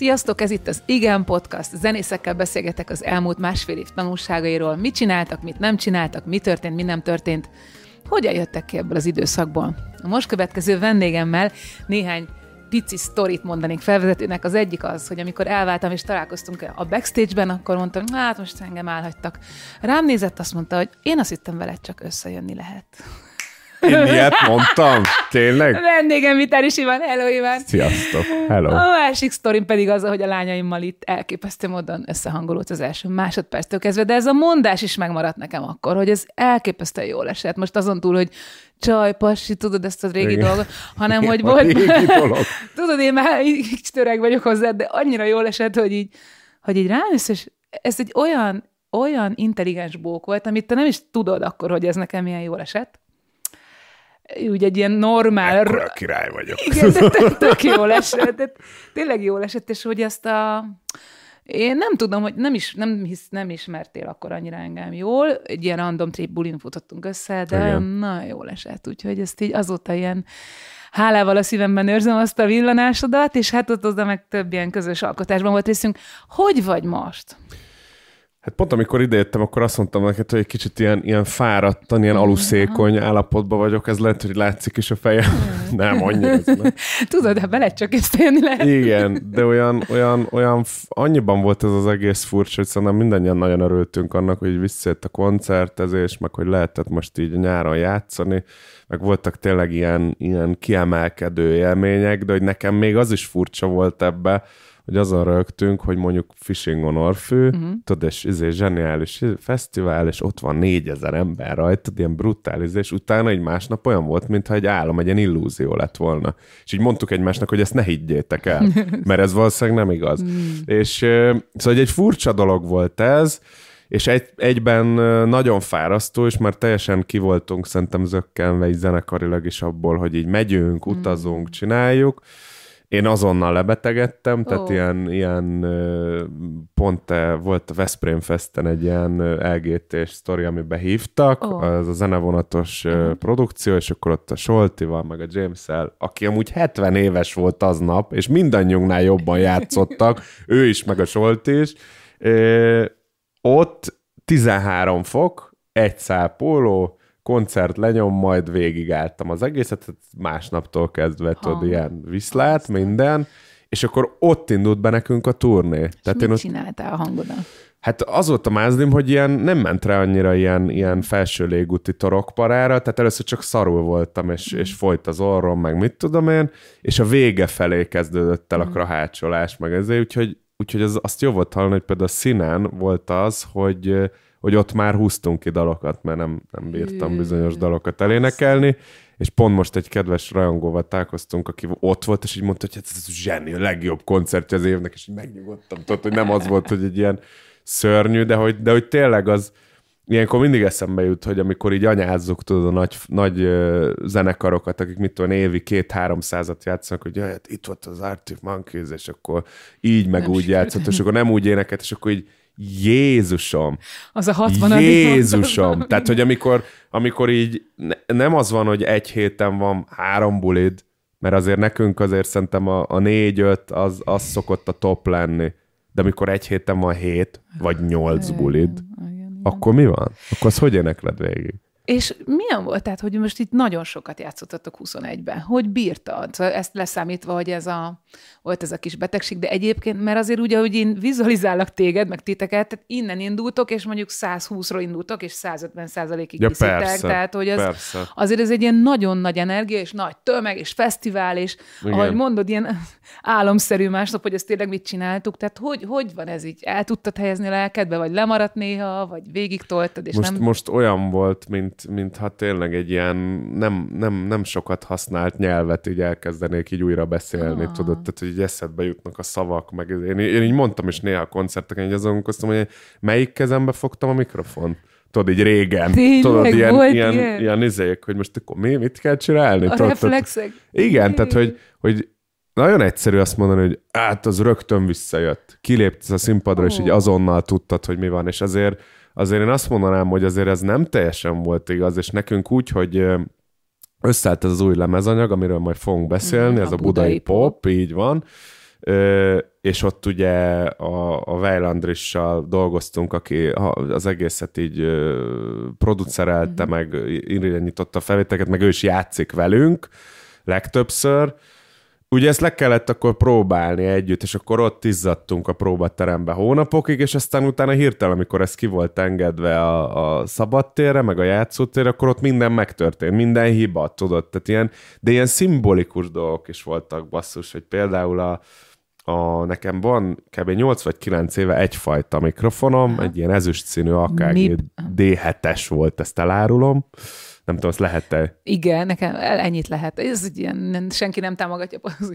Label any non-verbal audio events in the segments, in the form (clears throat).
Sziasztok, ez itt az Igen Podcast. Zenészekkel beszélgetek az elmúlt másfél év tanulságairól. Mit csináltak, mit nem csináltak, mi történt, mi nem történt. Hogyan jöttek ki ebből az időszakból? A most következő vendégemmel néhány pici sztorit mondanék felvezetőnek. Az egyik az, hogy amikor elváltam és találkoztunk a backstage-ben, akkor mondtam, hát most engem elhagytak. Rám nézett, azt mondta, hogy én azt hittem veled csak összejönni lehet. Én ilyet mondtam? Tényleg? Vendégem Vitáris Iván, hello Iván! Sziasztok, hello! A másik sztorim pedig az, hogy a lányaimmal itt elképesztő módon összehangolódott az első másodperctől kezdve, de ez a mondás is megmaradt nekem akkor, hogy ez elképesztően jól esett. Most azon túl, hogy csaj, passi, tudod ezt a régi Igen. dolgot, hanem Igen, hogy volt... (laughs) Tudod, én már így töreg vagyok hozzá, de annyira jól esett, hogy így, hogy így rájössz, és ez egy olyan, olyan intelligens bók volt, amit te nem is tudod akkor, hogy ez nekem milyen jól esett, úgy egy ilyen normál... Ekkora király vagyok. (laughs) Igen, de tök, jól esett. De tényleg jól esett, és hogy ezt a... Én nem tudom, hogy nem, is, nem, hisz, nem ismertél akkor annyira engem jól. Egy ilyen random trip bulin futottunk össze, de Igen. nagyon jól esett. Úgyhogy ezt így azóta ilyen hálával a szívemben őrzöm azt a villanásodat, és hát ott oda meg több ilyen közös alkotásban volt részünk. Hogy vagy most? Hát pont amikor idejöttem, akkor azt mondtam neked, hogy egy kicsit ilyen, ilyen fáradtan, ilyen aluszékony állapotban vagyok, ez lehet, hogy látszik is a fejem. (laughs) nem, annyira ez nem. Tudod, de bele csak jönni lehet. Igen, de olyan, olyan, olyan, annyiban volt ez az egész furcsa, hogy szerintem mindannyian nagyon örültünk annak, hogy visszajött a koncertezés, meg hogy lehetett most így nyáron játszani, meg voltak tényleg ilyen, ilyen kiemelkedő élmények, de hogy nekem még az is furcsa volt ebbe, hogy azon rögtünk, hogy mondjuk Fishing on Orfű, uh-huh. tudod, és izé, zseniális fesztivál, és ott van négyezer ember rajta, ilyen brutális, és utána egy másnap olyan volt, mintha egy állam, egy ilyen illúzió lett volna. És így mondtuk egymásnak, hogy ezt ne higgyétek el, (laughs) mert ez valószínűleg nem igaz. Mm. És szóval egy furcsa dolog volt ez, és egy, egyben nagyon fárasztó, és már teljesen kivoltunk szerintem zökkenve így zenekarilag is abból, hogy így megyünk, utazunk, mm. csináljuk, én azonnal lebetegedtem, tehát oh. ilyen, ilyen pont volt a Veszprém Festen egy ilyen LGT-s sztori, amiben hívtak, oh. az a zenevonatos uh-huh. produkció, és akkor ott a Soltival, meg a James-el, aki amúgy 70 éves volt aznap, és mindannyiunknál jobban játszottak, ő is, meg a Solti is. Ott 13 fok, egy szál póló, koncert lenyom, majd végigálltam az egészet, másnaptól kezdve tudod, ilyen viszlát, minden, és akkor ott indult be nekünk a turné. És Tehát mit én ott... csináltál a hangodat? Hát az volt a mázlim, hogy ilyen, nem ment rá annyira ilyen, ilyen felső légúti torokparára, tehát először csak szarul voltam, és, mm. és folyt az orrom, meg mit tudom én, és a vége felé kezdődött el a mm. krahácsolás, meg ezért, úgyhogy, úgyhogy az, azt jó volt hallani, hogy például a színen volt az, hogy hogy ott már húztunk ki dalokat, mert nem, nem bírtam bizonyos dalokat elénekelni, és pont most egy kedves rajongóval találkoztunk, aki ott volt, és így mondta, hogy hát ez zseni, a legjobb koncertje az évnek, és így megnyugodtam, tudod, hogy nem az volt, hogy egy ilyen szörnyű, de hogy, de hogy tényleg az, ilyenkor mindig eszembe jut, hogy amikor így anyázzuk, tudod, a nagy, nagy zenekarokat, akik mit tudom, évi két-háromszázat játszanak, hogy jaj, hát itt volt az Arctic Monkeys, és akkor így meg nem úgy játszott, és akkor nem úgy énekelt, és akkor így Jézusom! Az a 60 Jézusom! Tehát, hogy amikor, amikor így ne, nem az van, hogy egy héten van három bulid, mert azért nekünk azért szerintem a, a négy-öt az, az szokott a top lenni. De amikor egy héten van hét, vagy nyolc bulid, akkor mi van? Akkor az hogy énekled végig? És milyen volt, tehát, hogy most itt nagyon sokat játszottatok 21-ben? Hogy bírtad? Szóval ezt leszámítva, hogy ez a, volt ez a kis betegség, de egyébként, mert azért ugye, hogy én vizualizálok téged, meg titeket, tehát innen indultok, és mondjuk 120-ról indultok, és 150 százalékig ja, viszitek, persze, tehát hogy az, persze. azért ez egy ilyen nagyon nagy energia, és nagy tömeg, és fesztivál, és Igen. ahogy mondod, ilyen álomszerű másnap, hogy ezt tényleg mit csináltuk, tehát hogy, hogy van ez így? El tudtad helyezni a lelkedbe, vagy lemaradt néha, vagy végig toltad, és most, nem... Most olyan volt, mint, mintha tényleg egy ilyen nem, nem, nem sokat használt nyelvet így elkezdenék így újra beszélni, ah. tudod, tehát hogy így eszedbe jutnak a szavak, meg én, én így mondtam is néha a koncerteken, hogy azon hogy melyik kezembe fogtam a mikrofon tudod, így régen. Tényleg, tudod, ilyen, volt ilyen, ilyen, ilyen izék, hogy most akkor mi, mit kell csinálni? A tudod, reflexek. Igen, tehát, hogy, hogy nagyon egyszerű azt mondani, hogy át az rögtön visszajött. Kilépsz a színpadra, oh. és így azonnal tudtad, hogy mi van, és azért, azért én azt mondanám, hogy azért ez nem teljesen volt igaz, és nekünk úgy, hogy összeállt ez az új lemezanyag, amiről majd fogunk beszélni, mm, ez a, a budai, budai pop, pop, így van, Ö, és ott ugye a, a Weilandrissal dolgoztunk, aki az egészet így ö, producerelte, mm-hmm. meg irányította a felvételeket, meg ő is játszik velünk legtöbbször, ugye ezt le kellett akkor próbálni együtt, és akkor ott izzadtunk a próbaterembe hónapokig, és aztán utána hirtelen, amikor ez ki volt engedve a, a szabadtérre, meg a játszótérre, akkor ott minden megtörtént, minden hiba, tudod, tehát ilyen, de ilyen szimbolikus dolgok is voltak, basszus, hogy például a, a, nekem van kb. 8 vagy 9 éve egyfajta mikrofonom, Aha. egy ilyen ezüst színű AKG D7-es volt, ezt elárulom, nem tudom, azt lehet-e? Igen, nekem ennyit lehet. Ez egy ilyen, senki nem támogatja. Az,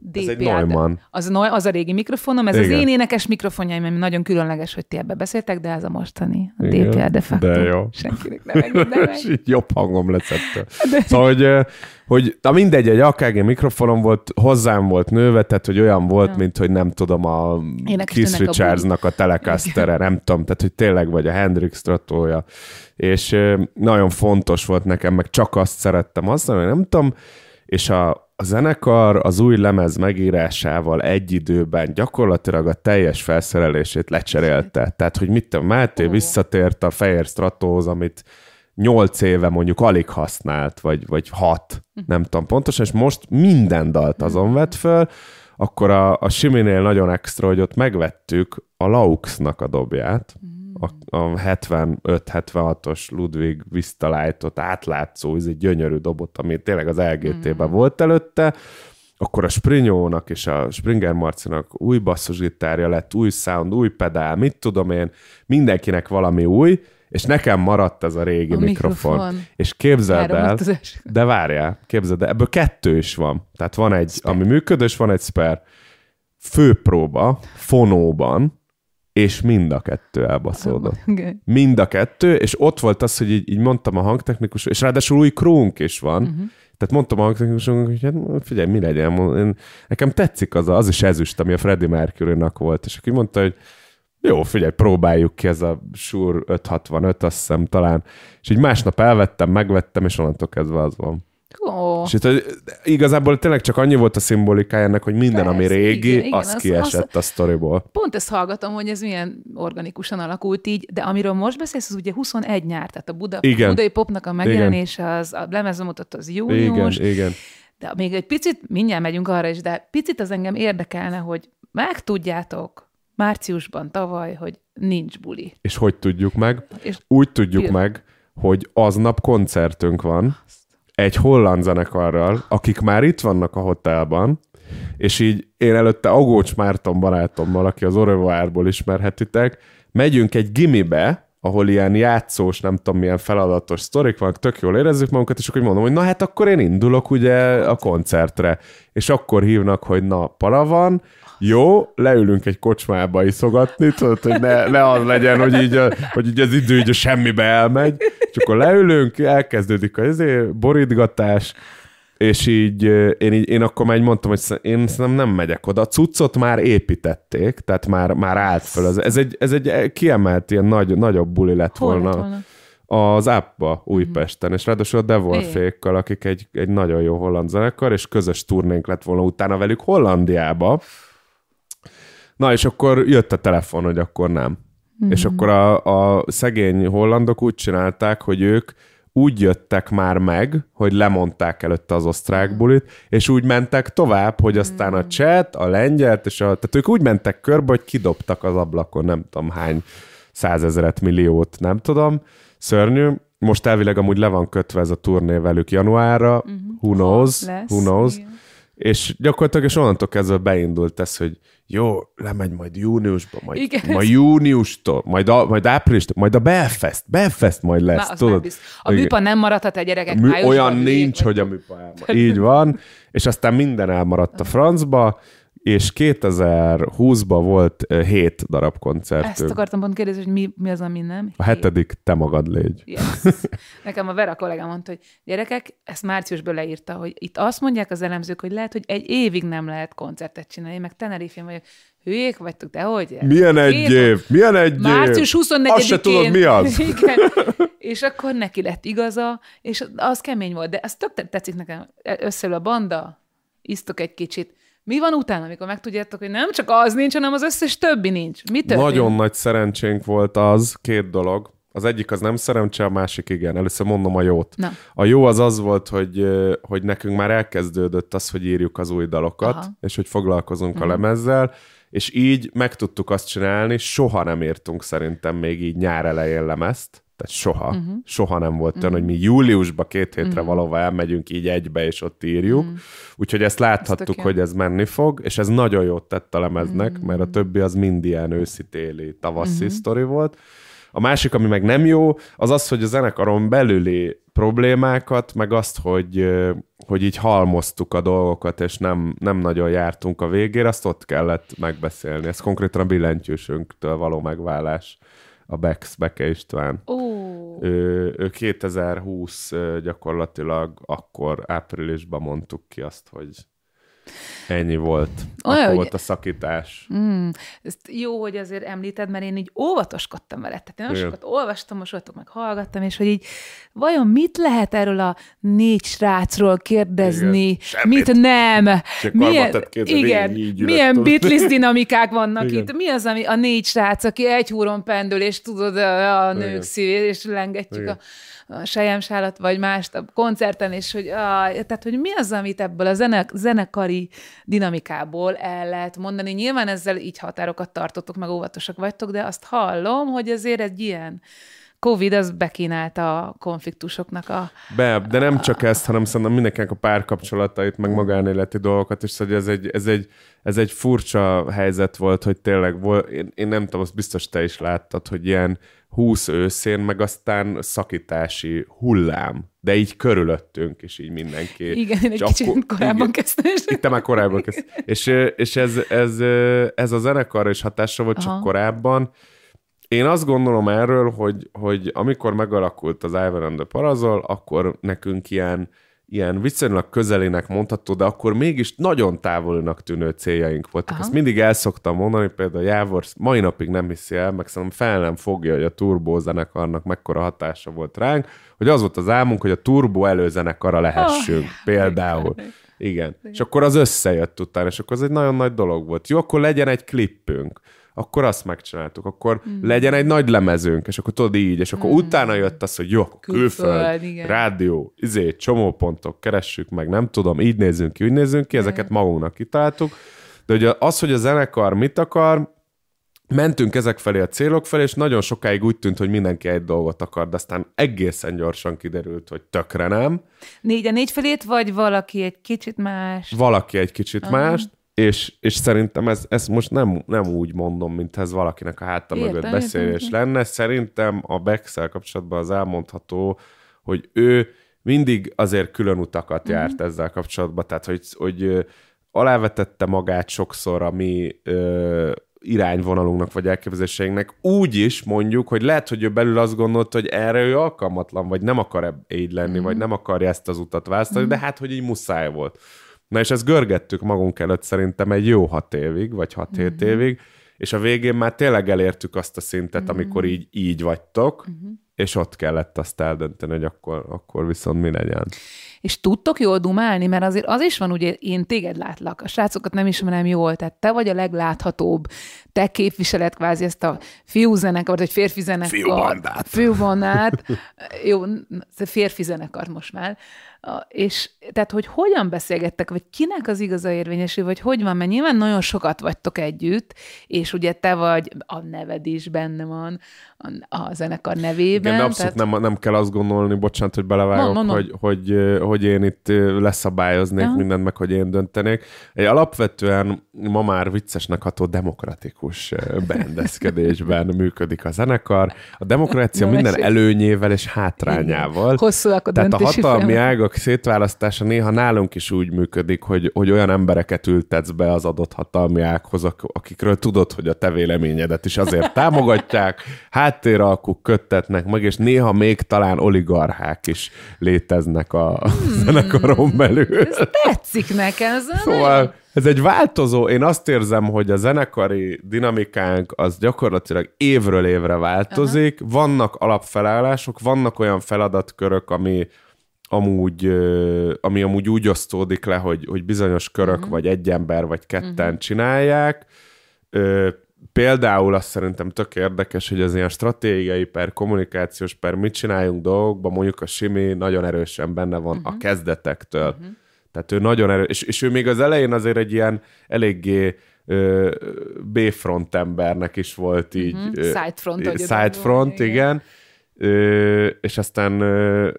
DPA, ez egy Neumann. Az, az a régi mikrofonom, ez Igen. az én énekes mikrofonjaim, ami nagyon különleges, hogy ti ebbe beszéltek, de ez a mostani, a Igen, DPA de facto. De jó. Senkinek nem engedem (laughs) így jobb hangom lesz ettől. (laughs) De... Szóval, hogy, hogy na mindegy, egy AKG mikrofonom volt, hozzám volt nőve, tehát hogy olyan volt, ja. mint hogy nem tudom, a Énekes Keith Richardsnak a, a Telecaster, nem tudom, tehát hogy tényleg vagy a Hendrix Stratója. És nagyon fontos volt nekem, meg csak azt szerettem használni, nem tudom, és a, a zenekar az új lemez megírásával egy időben gyakorlatilag a teljes felszerelését lecserélte. Tehát, hogy mit tudom, Máté oh. visszatért a Fehér Stratóhoz, amit nyolc éve mondjuk alig használt, vagy, vagy hat, nem tudom pontosan, és most minden dalt azon vett föl, akkor a, a Siminél nagyon extra, hogy ott megvettük a Laux-nak a dobját, a, a 75-76-os Ludwig Vistalájtot átlátszó, ez egy gyönyörű dobot, ami tényleg az LGT-ben mm. volt előtte, akkor a Sprinyónak és a Springer Marcinak új basszusgitárja lett, új sound, új pedál, mit tudom én, mindenkinek valami új, és nekem maradt ez a régi a mikrofon. mikrofon. És képzeld el, de várjál, képzeld el, ebből kettő is van. Tehát van egy, spare. ami működős, van egy spare. Főpróba, fonóban, és mind a kettő elbaszódott. Okay. Mind a kettő, és ott volt az, hogy így, így mondtam a hangtechnikus, és ráadásul új krónk is van, uh-huh. tehát mondtam a hangtechnikusunknak, hogy hát figyelj, mi legyen, én, nekem tetszik az, az is ezüst, ami a Freddie Mercury-nak volt, és aki mondta, hogy jó, figyelj, próbáljuk ki, ez a Shure 565, azt hiszem talán. És így másnap elvettem, megvettem, és onnantól kezdve az van. Oh. És itt igazából tényleg csak annyi volt a szimbolikája ennek, hogy minden, Persze, ami régi, igen, igen, az, az kiesett az, a sztoriból. Pont ezt hallgatom, hogy ez milyen organikusan alakult így, de amiről most beszélsz, az ugye 21 nyár, tehát a Buda, igen. budai popnak a megjelenése, az, a lemezbemutató az június. Igen, igen. De még egy picit, mindjárt megyünk arra is, de picit az engem érdekelne, hogy megtudjátok márciusban tavaly, hogy nincs buli. És hogy tudjuk meg? És Úgy tudjuk Pil- meg, hogy aznap koncertünk van, egy holland zenekarral, akik már itt vannak a hotelban, és így én előtte Agócs Márton barátommal, aki az Orevárból ismerhetitek, megyünk egy gimibe, ahol ilyen játszós, nem tudom milyen feladatos sztorik vannak, tök jól érezzük magunkat, és akkor mondom, hogy na hát akkor én indulok ugye a koncertre. És akkor hívnak, hogy na, para van, jó, leülünk egy kocsmába iszogatni, tudod, hogy ne, ne az legyen, hogy így, a, hogy így az idő így a semmibe elmegy, és akkor leülünk, elkezdődik az borítgatás, és így én, így, én akkor már mondtam, hogy én szerintem nem megyek oda. A cuccot már építették, tehát már, már állt föl. Ez, ez, egy, ez egy kiemelt, ilyen nagy, nagyobb buli lett Hol volna. Lett volna? az Appba Újpesten, és ráadásul a Devolfékkal, akik egy, egy nagyon jó holland zenekar, és közös turnénk lett volna utána velük Hollandiába, Na, és akkor jött a telefon, hogy akkor nem. Mm-hmm. És akkor a, a szegény hollandok úgy csinálták, hogy ők úgy jöttek már meg, hogy lemondták előtte az osztrák mhm. bulit, és úgy mentek tovább, hogy aztán a mhm. cset, a lengyelt, és a, tehát ők úgy mentek körbe, hogy kidobtak az ablakon, nem tudom hány százezeret, milliót, nem tudom. Szörnyű. Most elvileg amúgy le van kötve ez a turné velük januárra, uh-huh. who knows, Lesz, who knows. Igen. És gyakorlatilag és onnantól kezdve beindult ez, hogy jó, lemegy majd júniusban, majd, Igen. majd júniustól, majd, a, majd áprilistól, majd a Belfast, Belfast majd lesz, Na, tudod? A műpa nem maradhat a gyerekek mű, Olyan nincs, hogy a műpa elmarad. (laughs) Így van, és aztán minden elmaradt a francba, és 2020-ban volt hét darab koncertünk. Ezt akartam pont kérdezni, hogy mi, mi az, ami nem? A hetedik te magad légy. Yes. (laughs) Nekem a Vera kollégám mondta, hogy gyerekek, ezt márciusban leírta, hogy itt azt mondják az elemzők, hogy lehet, hogy egy évig nem lehet koncertet csinálni, meg Tenerife vagyok. Hülyék vagytok, de hogy? Milyen egy Két, év? Milyen egy Március 24-én. Azt se tudod, mi az? (laughs) Igen. (laughs) És akkor neki lett igaza, és az kemény volt. De ez tök tetszik nekem. Összeül a banda, isztok egy kicsit, Mi van utána, amikor megtudjátok, hogy nem csak az nincs, hanem az összes többi nincs? Mi történt? Nagyon nagy szerencsénk volt az, két dolog. Az egyik az nem szerencse, a másik igen. Először mondom a jót. Na. A jó az az volt, hogy, hogy nekünk már elkezdődött az, hogy írjuk az új dalokat, Aha. és hogy foglalkozunk Mhm. a lemezzel, és így meg tudtuk azt csinálni, soha nem írtunk szerintem még így nyár elején lemezt, tehát soha, Mhm. uh-huh. soha nem volt olyan, hogy mi júliusba két hétre uh-huh. valahova elmegyünk így egybe, és ott írjuk. Uh-huh. Úgyhogy ezt láthattuk, jó. hogy ez menni fog, és ez nagyon jót tett a lemeznek, uh-huh. mert a többi az mind ilyen őszi-téli, tavaszi uh-huh. sztori volt. A másik, ami meg nem jó, az az, hogy a zenekaron belüli problémákat, meg azt, hogy, hogy így halmoztuk a dolgokat, és nem, nem nagyon jártunk a végére, azt ott kellett megbeszélni. Ez konkrétan a billentyűsünktől való megválás. A Bex, Beke István. Ó, Ő, ő 2020 ö, gyakorlatilag akkor áprilisban mondtuk ki azt, hogy ennyi volt. Olyan, Akkor hogy- volt a szakítás. Mm, ezt jó, hogy azért említed, mert én így óvatoskodtam vele. Tehát én nagyon sokat olvastam, most voltok meg hallgattam, és hogy így vajon mit lehet erről a négy srácról kérdezni, Igen. Semmit. mit nem. Csak karmatett kézzel igen, így milyen. Beatles dinamikák vannak Igen. itt. Mi az, ami a négy srác, aki egy húron pendül, és tudod, a, a nők Igen. szívét, és lengetjük Igen. a, a sejemsálat, vagy mást a koncerten, és hogy, ah, tehát, hogy mi az, amit ebből a zene, zenekari dinamikából el lehet mondani. Nyilván ezzel így határokat tartotok, meg óvatosak vagytok, de azt hallom, hogy azért egy ilyen Covid az bekínálta a konfliktusoknak a... Be, de nem csak ezt, hanem szerintem mindenkinek a párkapcsolatait, meg magánéleti dolgokat, és hogy ez egy, ez egy, ez egy furcsa helyzet volt, hogy tényleg volt, én, én nem tudom, azt biztos te is láttad, hogy ilyen 20 őszén, meg aztán szakítási hullám, de így körülöttünk, és így mindenki. Igen, én egy És kicsit akkor- korábban kezdtem, Itt te már korábban kezd. És, és ez, ez, ez a zenekarra is hatással volt, csak Aha. korábban. Én azt gondolom erről, hogy, hogy amikor megalakult az Ivan and the Parazol, akkor nekünk ilyen, ilyen viszonylag közelének mondható, de akkor mégis nagyon távolinak tűnő céljaink voltak. Aha. Ezt mindig el szoktam mondani, például Jávor mai napig nem hiszi el, meg szerintem fel nem fogja, hogy a Turbo zenekarnak mekkora hatása volt ránk, hogy az volt az álmunk, hogy a Turbo előzenekara lehessünk, Ah, például. Igen. És akkor az összejött utána, és akkor ez egy nagyon nagy dolog volt. Jó, akkor legyen egy klippünk. Akkor azt megcsináltuk. Akkor mm. legyen egy nagy lemezünk, és akkor tudod így, és akkor mm. utána jött az, hogy jó, külföld, Külföld, igen. rádió, izé, csomópontok, keressük meg, nem tudom, így nézzünk ki, úgy nézzünk ki, ezeket magunknak kitaláltuk. De ugye az, hogy a zenekar mit akar, mentünk ezek felé a célok felé, és nagyon sokáig úgy tűnt, hogy mindenki egy dolgot akar, de aztán egészen gyorsan kiderült, hogy tökre nem. négy a négy felét, vagy valaki egy kicsit más. valaki egy kicsit uh-huh. mást, és, és szerintem ez, ezt most nem, nem úgy mondom, mint ez valakinek a háta Értem, mögött beszélés értem. lenne. Szerintem a bex kapcsolatban az elmondható, hogy ő mindig azért külön utakat Mhm. uh-huh. járt ezzel kapcsolatban, tehát hogy, hogy alávetette magát sokszor a mi ö, irányvonalunknak vagy elképzeléseinknek úgy is mondjuk, hogy lehet, hogy ő belül azt gondolta, hogy erre ő alkalmatlan, vagy nem akar így lenni, mm. vagy nem akarja ezt az utat választani, mm. de hát, hogy így muszáj volt. Na és ezt görgettük magunk előtt szerintem egy jó hat évig, vagy hat-hét mm. évig, és a végén már tényleg elértük azt a szintet, mm. amikor így, így vagytok, mm. és ott kellett azt eldönteni, hogy akkor, akkor viszont mi legyen. És tudtok jól dumálni, mert azért az is van, ugye én téged látlak, a srácokat nem ismerem jól, tehát te vagy a legláthatóbb, te képviseled kvázi ezt a fiúzenekart, vagy férfi zenekart. Fiúbandát. Fiúbandát. Jó, n- férfi zenekart most már. A- És tehát, hogy hogyan beszélgettek, vagy kinek az igaza érvényesül, vagy hogy van, mert nyilván nagyon sokat vagytok együtt, és ugye te vagy, a neved is benne van a, a zenekar nevében. Igen, de abszolút tehát, nem, nem kell azt gondolni, bocsánat, hogy belevágok, Mond, mond, mond. hogy, hogy, ö, hogy én itt ö, leszabályoznék Aha. mindent, meg hogy én döntenék. Egy alapvetően ma már viccesnek ható demokratikus ö, berendezkedésben (laughs) működik a zenekar. A demokrácia No, minden esély. előnyével és hátrányával. Hosszúak a Tehát a hatalmi ágak szétválasztása néha nálunk is úgy működik, hogy, hogy olyan embereket ültetsz be az adott hatalmi ághoz, ak- akikről tudod, hogy a te véleményedet is azért (laughs) támogatják, háttéralkuk köttetnek meg, és néha még talán oligarchák is léteznek a (laughs) Hmm. zenekaron belül. Ez tetszik nekem. Ez Szóval ez egy változó, én azt érzem, hogy a zenekari dinamikánk az gyakorlatilag évről évre változik, Aha. vannak alapfelállások, vannak olyan feladatkörök, ami, amúgy, ami amúgy úgy osztódik le, hogy, hogy bizonyos körök, uh-huh. vagy egy ember, vagy ketten uh-huh. csinálják. Például azt szerintem tök érdekes, hogy az ilyen stratégiai per kommunikációs per mit csináljunk dolgokban, mondjuk a Simi nagyon erősen benne van uh-huh. a kezdetektől. Uh-huh. Tehát ő nagyon erős, és, és ő még az elején azért egy ilyen eléggé B-front embernek is volt így. Uh-huh. Sidefront, Sidefront, igen. igen. Ö, és aztán ö,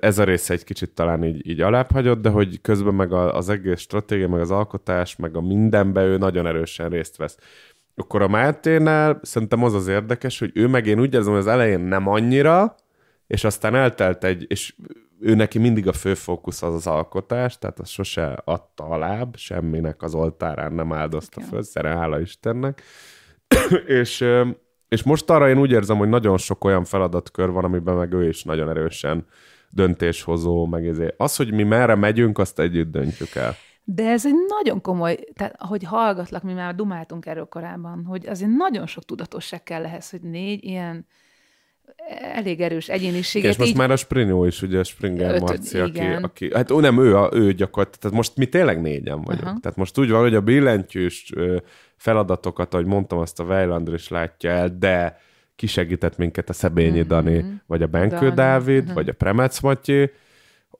ez a része egy kicsit talán így, így alább hagyott, de hogy közben meg az egész stratégia, meg az alkotás, meg a mindenbe ő nagyon erősen részt vesz. Akkor a Máténál szerintem az az érdekes, hogy ő meg én úgy érzem, hogy az elején nem annyira, és aztán eltelt egy, és ő neki mindig a fő fókusz az az alkotás, tehát az sose adta a láb, semminek az oltárán nem áldozta okay. föl, szere, hála Istennek. (coughs) és, és most arra én úgy érzem, hogy nagyon sok olyan feladatkör van, amiben meg ő is nagyon erősen döntéshozó, meg ezért. Az, hogy mi merre megyünk, azt együtt döntjük el. De ez egy nagyon komoly, tehát ahogy hallgatlak, mi már dumáltunk erről korábban, hogy azért nagyon sok tudatosság kell ehhez, hogy négy ilyen elég erős egyéniséget. És most így... már a Sprinyó is, ugye a Springer Marci, aki, aki, hát ó, nem ő, a, ő gyakorlatilag, tehát most mi tényleg négyen vagyunk. Uh-huh. Tehát most úgy van, hogy a billentyűs feladatokat, ahogy mondtam, azt a Weilander is látja el, de kisegített minket a Szebényi uh-huh. Dani, vagy a Benkő Dani. Dávid, uh-huh. vagy a Premec Matyi,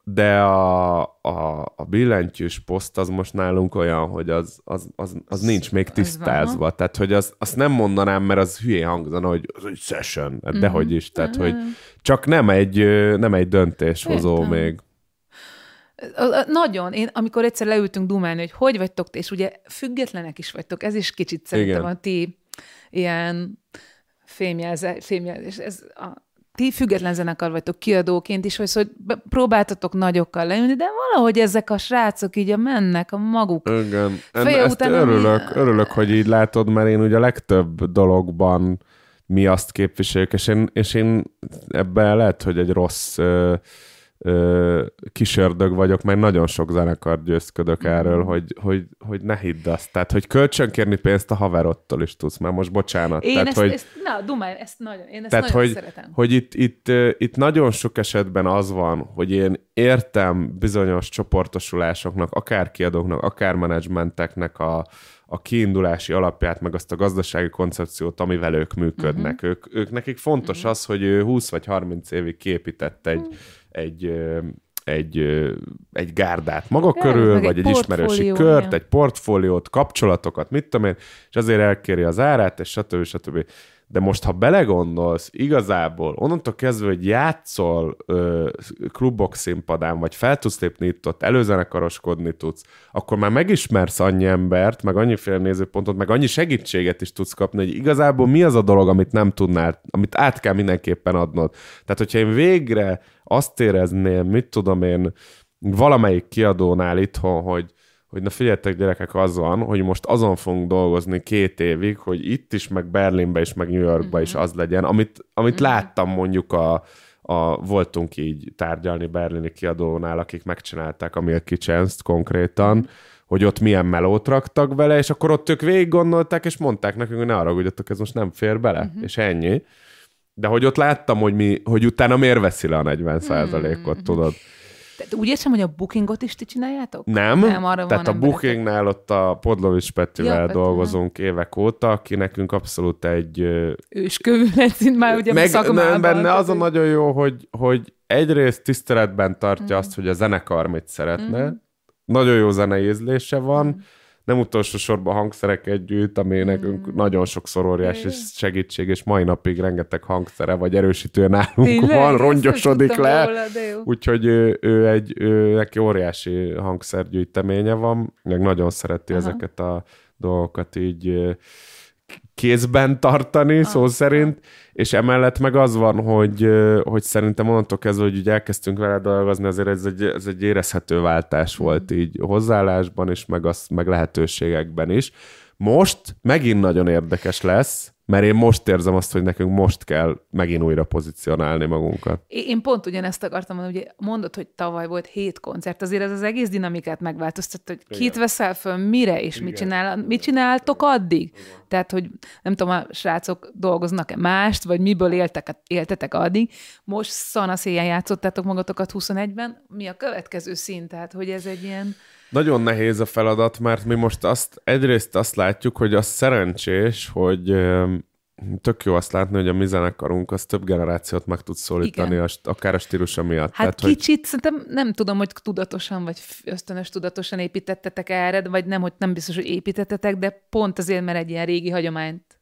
de a, a, a billentyűs poszt az most nálunk olyan, hogy az, az, az, az nincs még tisztázva. Tehát, hogy az, azt nem mondanám, mert az hülyé hangzana, hogy az egy session, hát dehogy is. Tehát, hogy csak nem egy, nem egy döntéshozó Értem. még. Nagyon. Én, amikor egyszer leültünk dumálni, hogy hogy vagytok, és ugye függetlenek is vagytok, ez is kicsit szerintem Igen. a ti ilyen fémjelzés, ez a ti független zenekar vagytok kiadóként is, hogy próbáltatok nagyokkal leülni, de valahogy ezek a srácok így a mennek a maguk Igen. Feje Ezt után, örülök, ami... örülök, hogy így látod, mert én ugye a legtöbb dologban mi azt képviseljük, és én, és én ebben lehet, hogy egy rossz ö, kisördög vagyok, mert nagyon sok zenekar győzködök mm. erről, hogy, hogy, hogy ne hidd azt. Tehát, hogy kölcsönkérni pénzt a haverottól is tudsz, mert most bocsánat. Én tehát, ezt, hogy, ezt, na, dumálj, ezt nagyon, én ezt tehát, nagyon hogy, szeretem. Hogy itt, itt, itt nagyon sok esetben az van, hogy én értem bizonyos csoportosulásoknak, akár kiadóknak, akár menedzsmenteknek a, a kiindulási alapját, meg azt a gazdasági koncepciót, amivel ők működnek. Uh-huh. Ők, ők nekik fontos uh-huh. az, hogy ő 20 vagy 30 évig képített egy, uh-huh. Egy, egy, egy gárdát maga ja, körül, vagy egy, egy ismerősi kört, egy portfóliót, kapcsolatokat, mit tudom én, és azért elkéri az árát, és stb. stb. De most, ha belegondolsz, igazából onnantól kezdve, hogy játszol ö, klubok színpadán, vagy fel tudsz lépni itt ott, előzenekaroskodni tudsz, akkor már megismersz annyi embert, meg annyiféle nézőpontot, meg annyi segítséget is tudsz kapni, hogy igazából mi az a dolog, amit nem tudnál, amit át kell mindenképpen adnod. Tehát, hogyha én végre azt érezném, mit tudom én, valamelyik kiadónál itthon, hogy hogy na figyeljetek gyerekek, az van, hogy most azon fogunk dolgozni két évig, hogy itt is, meg Berlinbe is, meg New Yorkba uh-huh. is mhm. az legyen, amit, amit uh-huh. láttam mondjuk a, a, voltunk így tárgyalni berlini kiadónál, akik megcsinálták a Milky Chance-t konkrétan, uh-huh. hogy ott milyen melót raktak bele, és akkor ott ők végig gondolták, és mondták nekünk, hogy ne arra ez most nem fér bele, uh-huh. és ennyi. De hogy ott láttam, hogy, mi, hogy utána miért veszi le a 40 ot tudod. Tehát úgy értem, hogy a bookingot is ti csináljátok? Nem, nem arra tehát van a bookingnál ott a Podlovics Petivel ja, dolgozunk nem. évek óta, aki nekünk abszolút egy... Őskövület, már ugye meg, nem, benne az a nagyon jó, hogy, hogy egyrészt tiszteletben tartja mm. azt, hogy a zenekar mit szeretne, mm. nagyon jó zenei ízlése van, mm nem utolsó sorban hangszerek együtt, ami mm. nekünk nagyon sokszor óriási segítség, és mai napig rengeteg hangszere vagy erősítője nálunk Tényleg? van, rongyosodik le. Úgyhogy ő, ő egy, ő, neki óriási hangszergyűjteménye van, meg nagyon szereti Aha. ezeket a dolgokat így kézben tartani, ah, szó szerint, és emellett meg az van, hogy, hogy szerintem onnantól kezdve, hogy így elkezdtünk vele dolgozni, azért ez egy, ez egy érezhető váltás mm. volt így hozzáállásban is, meg, az, meg lehetőségekben is. Most megint nagyon érdekes lesz, mert én most érzem azt, hogy nekünk most kell megint újra pozícionálni magunkat. Én pont ugyanezt akartam mondani, ugye mondod, hogy tavaly volt hét koncert, azért ez az egész dinamikát megváltoztatta, hogy Igen. kit veszel föl, mire, és mit, csinál, mit csináltok addig? Igen. Tehát, hogy nem tudom, a srácok dolgoznak-e mást, vagy miből éltek, éltetek addig. Most szanaszéjjel játszottátok magatokat 21-ben, mi a következő szint? Tehát, hogy ez egy ilyen... Nagyon nehéz a feladat, mert mi most azt, egyrészt azt látjuk, hogy az szerencsés, hogy tök jó azt látni, hogy a mi zenekarunk az több generációt meg tud szólítani, a, akár a stílusa miatt. Hát Tehát, kicsit, hogy... szerintem nem tudom, hogy tudatosan vagy ösztönös tudatosan építettetek erre, vagy nem, hogy nem biztos, hogy építettetek, de pont azért, mert egy ilyen régi hagyományt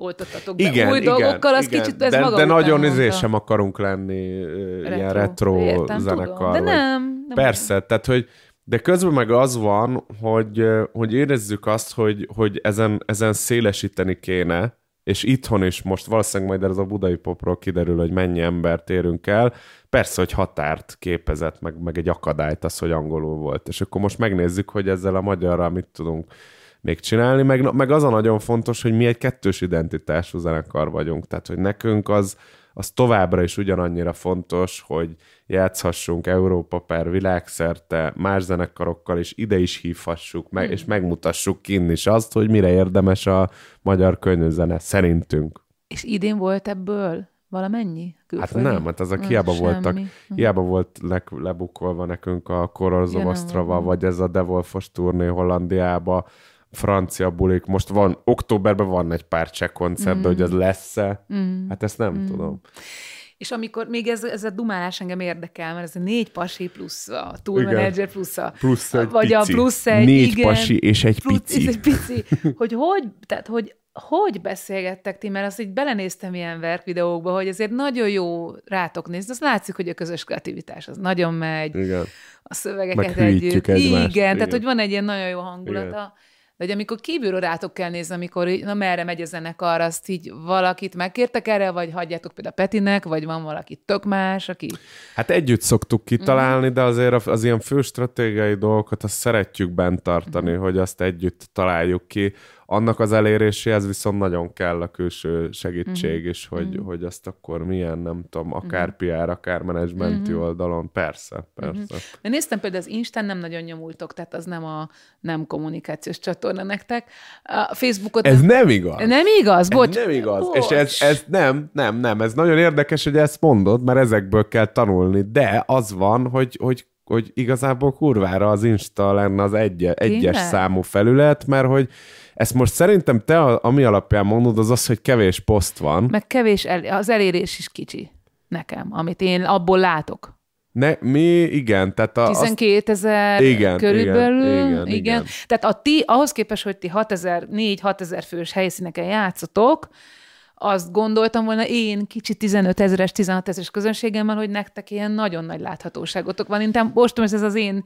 oltottatok be igen, új igen, dolgokkal, az igen. kicsit ez de, maga De nagyon izé sem akarunk lenni retro, ilyen retro értem, zenekar. Tudom. De nem, nem. Persze, tehát hogy de közben meg az van, hogy, hogy érezzük azt, hogy, hogy ezen, ezen szélesíteni kéne, és itthon is most valószínűleg majd ez a budai popról kiderül, hogy mennyi embert érünk el. Persze, hogy határt képezett, meg, meg egy akadályt az, hogy angolul volt. És akkor most megnézzük, hogy ezzel a magyarral mit tudunk még csinálni, meg, meg az a nagyon fontos, hogy mi egy kettős identitású zenekar vagyunk. Tehát, hogy nekünk az, az továbbra is ugyanannyira fontos, hogy játszhassunk Európa per világszerte más zenekarokkal, és ide is hívhassuk, meg, mm. és megmutassuk kinn is azt, hogy mire érdemes a magyar könyvzene, szerintünk. És idén volt ebből valamennyi? Külföldi? Hát nem, hát azok hiába semmi. voltak, hm. hiába volt le, lebukolva nekünk a Korozovosztrava, vagy ez a Devolfos turné Hollandiába, francia bulik, most van, októberben van egy pár cseh koncert, mm. de hogy ez lesz-e, mm. hát ezt nem mm. tudom. És amikor még ez, ez a dumálás engem érdekel, mert ez a négy pasi plusz a manager plusz a... Plusz egy vagy pici. a plusz egy, Négy igen, pasi és egy plusz, pici. egy pici. Hogy hogy, tehát hogy hogy beszélgettek ti, mert azt így belenéztem ilyen verk videókba, hogy azért nagyon jó rátok nézni, azt látszik, hogy a közös kreativitás az nagyon megy, Igen. a szövegeket együtt. Egymást. Igen, Igen, tehát hogy van egy ilyen nagyon jó hangulata. Igen. De hogy amikor kívülről rátok kell nézni, amikor na merre megy a zenekar, azt így valakit megkértek erre, vagy hagyjátok például Petinek, vagy van valaki tök más, aki... Hát együtt szoktuk kitalálni, mm. de azért az, az ilyen fő stratégiai dolgokat azt szeretjük bent tartani, mm. hogy azt együtt találjuk ki annak az eléréséhez viszont nagyon kell a külső segítség mm. is, hogy, mm. hogy azt akkor milyen, nem tudom, akár mm. PR, akár menedzsmenti mm. oldalon, persze, persze. Mm. De néztem például az Instán nem nagyon nyomultok, tehát az nem a nem kommunikációs csatorna nektek. A Facebookot... Ez nem igaz. Nem igaz? Bocs. Ez nem igaz. Bocs. És ez, ez nem, nem, nem, ez nagyon érdekes, hogy ezt mondod, mert ezekből kell tanulni, de az van, hogy, hogy hogy igazából kurvára az Insta lenne az egy, egyes számú felület, mert hogy ezt most szerintem te, ami alapján mondod, az az, hogy kevés poszt van. Meg kevés, el, az elérés is kicsi nekem, amit én abból látok. Ne, mi, igen. Tehát a, 12 ezer körülbelül. Igen, igen, igen. igen. Tehát a ti, ahhoz képest, hogy ti 6000, 4-6 ezer fős helyszíneken játszotok, azt gondoltam volna én kicsi 15 ezeres, 16 ezeres közönségemmel, hogy nektek ilyen nagyon nagy láthatóságotok van. Én most ez az én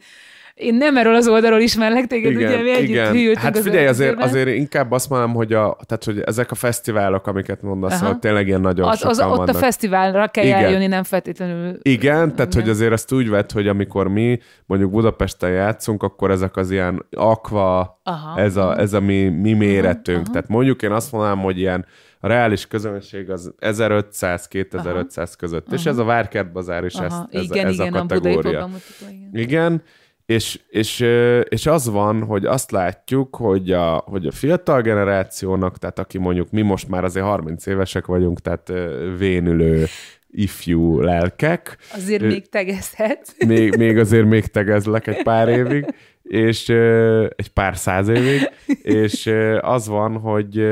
én nem erről az oldalról ismerlek téged, igen, ugye mi együtt igen. hűltünk Hát figyelj, azért, azért inkább azt mondom, hogy, a, tehát, hogy ezek a fesztiválok, amiket mondasz, hogy tényleg ilyen nagyon az, az, Ott vannak. a fesztiválra kell igen. eljönni, nem feltétlenül. Igen, tehát igen. hogy azért azt úgy vett, hogy amikor mi mondjuk Budapesten játszunk, akkor ezek az ilyen akva, aha, ez a, ez a mi, mi méretünk. Aha. Tehát mondjuk én azt mondanám, hogy ilyen a reális közönség az 1500-2500 között, Aha. és ez a Várkert Bazár is ez, ez, igen, ez igen, a kategória. A igen. igen, és, és, és az van, hogy azt látjuk, hogy a, hogy a fiatal generációnak, tehát aki mondjuk mi most már azért 30 évesek vagyunk, tehát vénülő ifjú lelkek. Azért még tegezhetsz. (laughs) Még, még azért még tegezlek egy pár (laughs) évig, és egy pár száz évig, és az van, hogy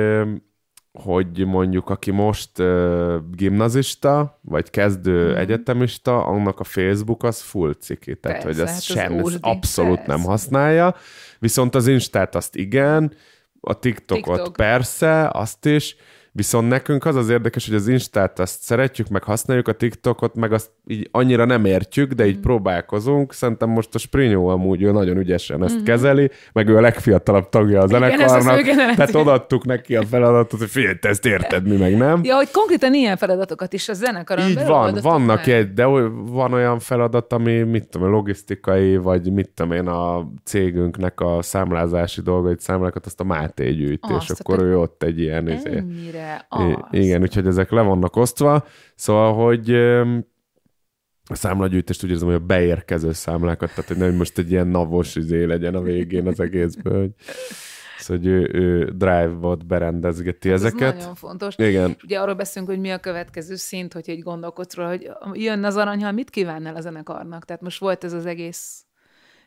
hogy mondjuk aki most uh, gimnazista, vagy kezdő mm. egyetemista, annak a Facebook az full ciki, tehát persze, hogy ez hát sem, ez abszolút persze. nem használja, viszont az Instát azt igen, a TikTokot TikTok. persze, azt is, Viszont nekünk az az érdekes, hogy az Instát azt szeretjük, meg használjuk, a TikTokot, meg azt így annyira nem értjük, de így mm. próbálkozunk. Szerintem most a Sprinyó amúgy ő nagyon ügyesen ezt mm-hmm. kezeli, meg ő a legfiatalabb tagja a zenekarnak. Tehát odaadtuk neki a feladatot, hogy figyelj, te ezt érted, mi meg nem. Ja, hogy konkrétan ilyen feladatokat is a zenekaron Így van, vannak egy, de van olyan feladat, ami mit tudom, logisztikai, vagy mit tudom én, a cégünknek a számlázási dolgait, számlákat, azt a Máté gyűjti, és akkor ő ott egy ilyen... Izé- Ennyire I- igen, úgyhogy ezek le vannak osztva. Szóval, hogy a számlagyűjtést úgy érzem, hogy a beérkező számlákat, tehát hogy nem most egy ilyen navos izé legyen a végén az egészből, hogy Szóval, hogy ő, ő Drive-bot berendezgeti hát ezeket. Ez nagyon fontos. Igen. Ugye arról beszélünk, hogy mi a következő szint, hogy egy gondolkodsz róla, hogy jön az aranyhal, mit kívánnál a zenekarnak? Tehát most volt ez az egész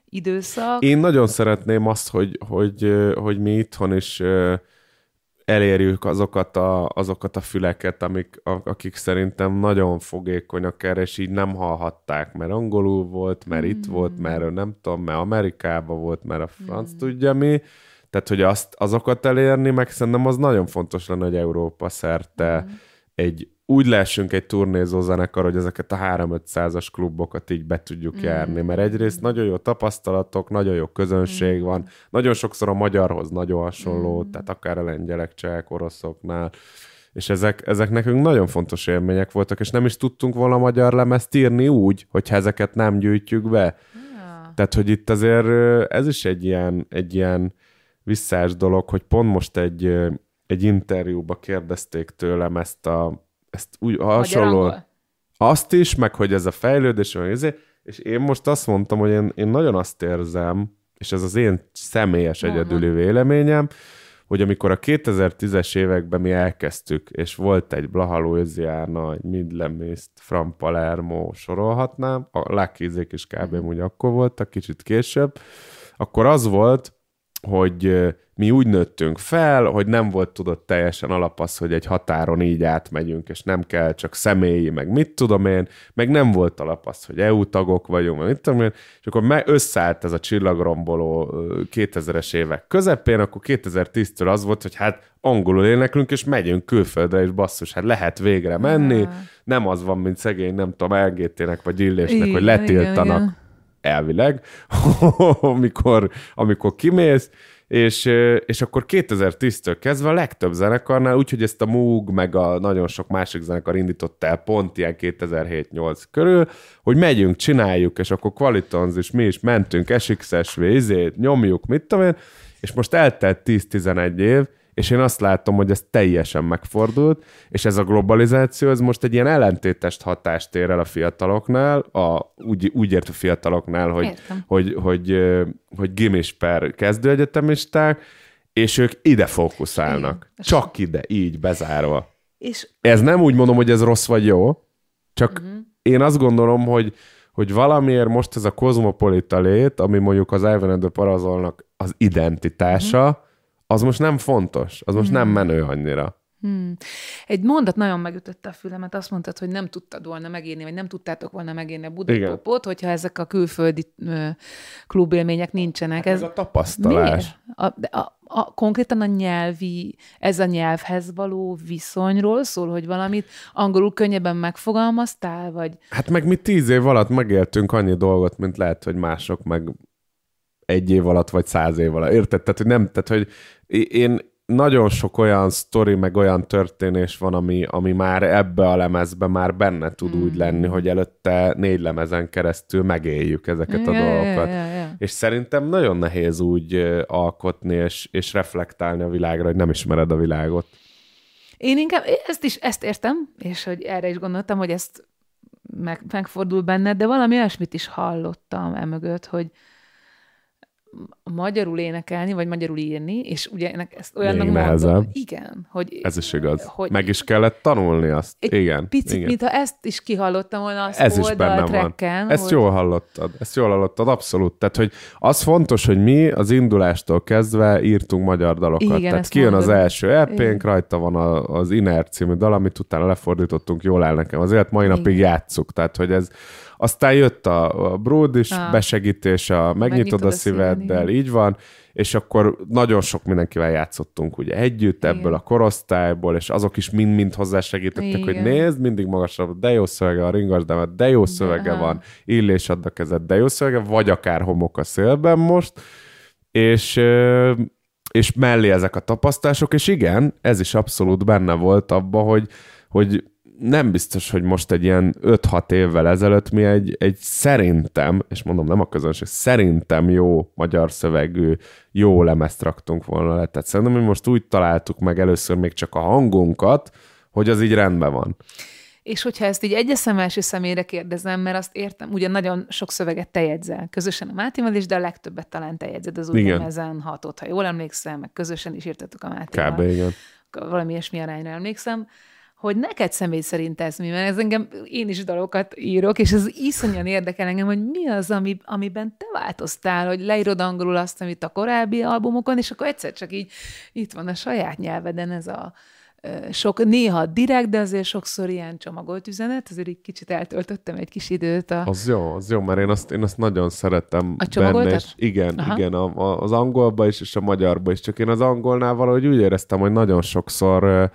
időszak. Én nagyon szeretném azt, hogy, hogy, hogy mi itthon is elérjük azokat a, azokat a füleket, amik, akik szerintem nagyon fogékonyak erre, és így nem hallhatták, mert angolul volt, mert mm. itt volt, mert nem tudom, mert Amerikában volt, mert a franc mm. tudja mi. Tehát, hogy azt, azokat elérni, meg szerintem az nagyon fontos lenne, hogy Európa szerte mm. egy úgy lessünk egy turnézó zenekar, hogy ezeket a 3-500-as klubokat így be tudjuk mm. járni, mert egyrészt nagyon jó tapasztalatok, nagyon jó közönség mm. van, nagyon sokszor a magyarhoz nagyon hasonló, mm. tehát akár a lengyelek, csehek, oroszoknál, és ezek, ezek nekünk nagyon fontos élmények voltak, és nem is tudtunk volna magyar lemezt írni úgy, hogyha ezeket nem gyűjtjük be. Ja. Tehát, hogy itt azért ez is egy ilyen, egy ilyen visszás dolog, hogy pont most egy, egy interjúba kérdezték tőlem ezt a ezt úgy hasonló. Azt is, meg hogy ez a fejlődés, ezért, és én most azt mondtam, hogy én, én nagyon azt érzem, és ez az én személyes uh-huh. egyedüli véleményem, hogy amikor a 2010-es években mi elkezdtük, és volt egy Blaha Louisiana, egy Midlemist, Fran Palermo, sorolhatnám, a Lucky is kb. Uh-huh. úgy akkor voltak, kicsit később, akkor az volt, hogy mi úgy nőttünk fel, hogy nem volt tudott teljesen alapasz, hogy egy határon így átmegyünk, és nem kell csak személyi, meg mit tudom én, meg nem volt alapasz, hogy EU tagok vagyunk, meg mit tudom én, és akkor összeállt ez a csillagromboló 2000-es évek közepén, akkor 2010-től az volt, hogy hát angolul éneklünk, és megyünk külföldre, és basszus, hát lehet végre menni, nem az van, mint szegény, nem tudom, LGT-nek vagy Illésnek, hogy letiltanak igen, igen. Elvileg, (laughs) amikor, amikor kimész, és, és akkor 2010-től kezdve a legtöbb zenekarnál, úgyhogy ezt a Moog, meg a nagyon sok másik zenekar indított el pont ilyen 2007-8 körül, hogy megyünk, csináljuk, és akkor Qualitons is mi is mentünk, SXSV, izét, nyomjuk, mit tudom én, és most eltelt 10-11 év, és én azt látom, hogy ez teljesen megfordult, és ez a globalizáció, ez most egy ilyen ellentétes hatást ér el a fiataloknál, a, úgy, úgy ért a fiataloknál, hogy, hogy, hogy, hogy, hogy gimis per kezdőegyetemisták, és ők ide fókuszálnak. Igen. Csak ide, így, bezárva. És... Ez nem úgy mondom, hogy ez rossz vagy jó, csak uh-huh. én azt gondolom, hogy hogy valamiért most ez a kozmopolita lét, ami mondjuk az Ivan Parazolnak az identitása, uh-huh az most nem fontos, az most hmm. nem menő annyira. Hmm. Egy mondat nagyon megütötte a fülemet, azt mondtad, hogy nem tudtad volna megírni, vagy nem tudtátok volna megírni a Budapopot, hogyha ezek a külföldi ö, klubélmények nincsenek. Hát ez, ez a tapasztalás. A, a, a, konkrétan a nyelvi, ez a nyelvhez való viszonyról szól, hogy valamit angolul könnyebben megfogalmaztál, vagy... Hát meg mi tíz év alatt megéltünk annyi dolgot, mint lehet, hogy mások meg egy év alatt, vagy száz év alatt. Érted? Tehát, hogy nem, tehát, hogy én nagyon sok olyan sztori, meg olyan történés van, ami, ami már ebbe a lemezbe már benne tud mm. úgy lenni, hogy előtte négy lemezen keresztül megéljük ezeket a yeah, dolgokat. Yeah, yeah, yeah. És szerintem nagyon nehéz úgy alkotni és, és reflektálni a világra, hogy nem ismered a világot. Én inkább ezt is ezt értem, és hogy erre is gondoltam, hogy ezt meg, megfordul benned, de valami olyasmit is hallottam emögött, hogy, magyarul énekelni, vagy magyarul írni, és ugye ennek ezt olyannak Még mondom, igen, hogy... Ez is igaz. Hogy Meg is kellett tanulni azt. Egy igen. Picit, igen. mintha ezt is kihallottam volna azt Ez is benne van. Ezt hogy... jól hallottad. Ezt jól hallottad, abszolút. Tehát, hogy az fontos, hogy mi az indulástól kezdve írtunk magyar dalokat. Igen, Tehát kijön mondod. az első EP-nk, rajta van a, az Inert című dal, amit utána lefordítottunk, jól áll nekem. Azért mai napig igen. játsszuk. Tehát, hogy ez Aztán jött a, a Broad is, ah. besegítés, a megnyitod, a szíveddel, így van, és akkor nagyon sok mindenkivel játszottunk ugye együtt Igen. ebből a korosztályból, és azok is mind-mind hozzásegítettek, Igen. hogy nézd, mindig magasabb, de jó szövege a ringasdemet, de jó szövege de. van, illés add a kezed, de jó szövege, vagy akár homok a szélben most, és és mellé ezek a tapasztások, és igen, ez is abszolút benne volt abba, hogy, hogy nem biztos, hogy most egy ilyen 5-6 évvel ezelőtt mi egy, egy szerintem, és mondom nem a közönség, szerintem jó magyar szövegű, jó lemezt raktunk volna le. Tehát szerintem mi most úgy találtuk meg először még csak a hangunkat, hogy az így rendben van. És hogyha ezt így egyes szem első személyre kérdezem, mert azt értem, ugye nagyon sok szöveget te jegyzel, közösen a Mátival is, de a legtöbbet talán te jegyzed az új lemezen, hatot, ha jól emlékszem, meg közösen is írtatok a Mátival. Kb. igen. Valami ilyesmi arányra emlékszem hogy neked személy szerint ez mi, mert ez engem, én is dalokat írok, és ez iszonyan érdekel engem, hogy mi az, ami, amiben te változtál, hogy leírod angolul azt, amit a korábbi albumokon, és akkor egyszer csak így itt van a saját nyelveden ez a, sok, néha direkt, de azért sokszor ilyen csomagolt üzenet, azért egy kicsit eltöltöttem egy kis időt. A... Az jó, az jó, mert én azt, én azt nagyon szeretem a benne, és igen, Aha. igen, a, a, az angolba is, és a magyarba is, csak én az angolnál valahogy úgy éreztem, hogy nagyon sokszor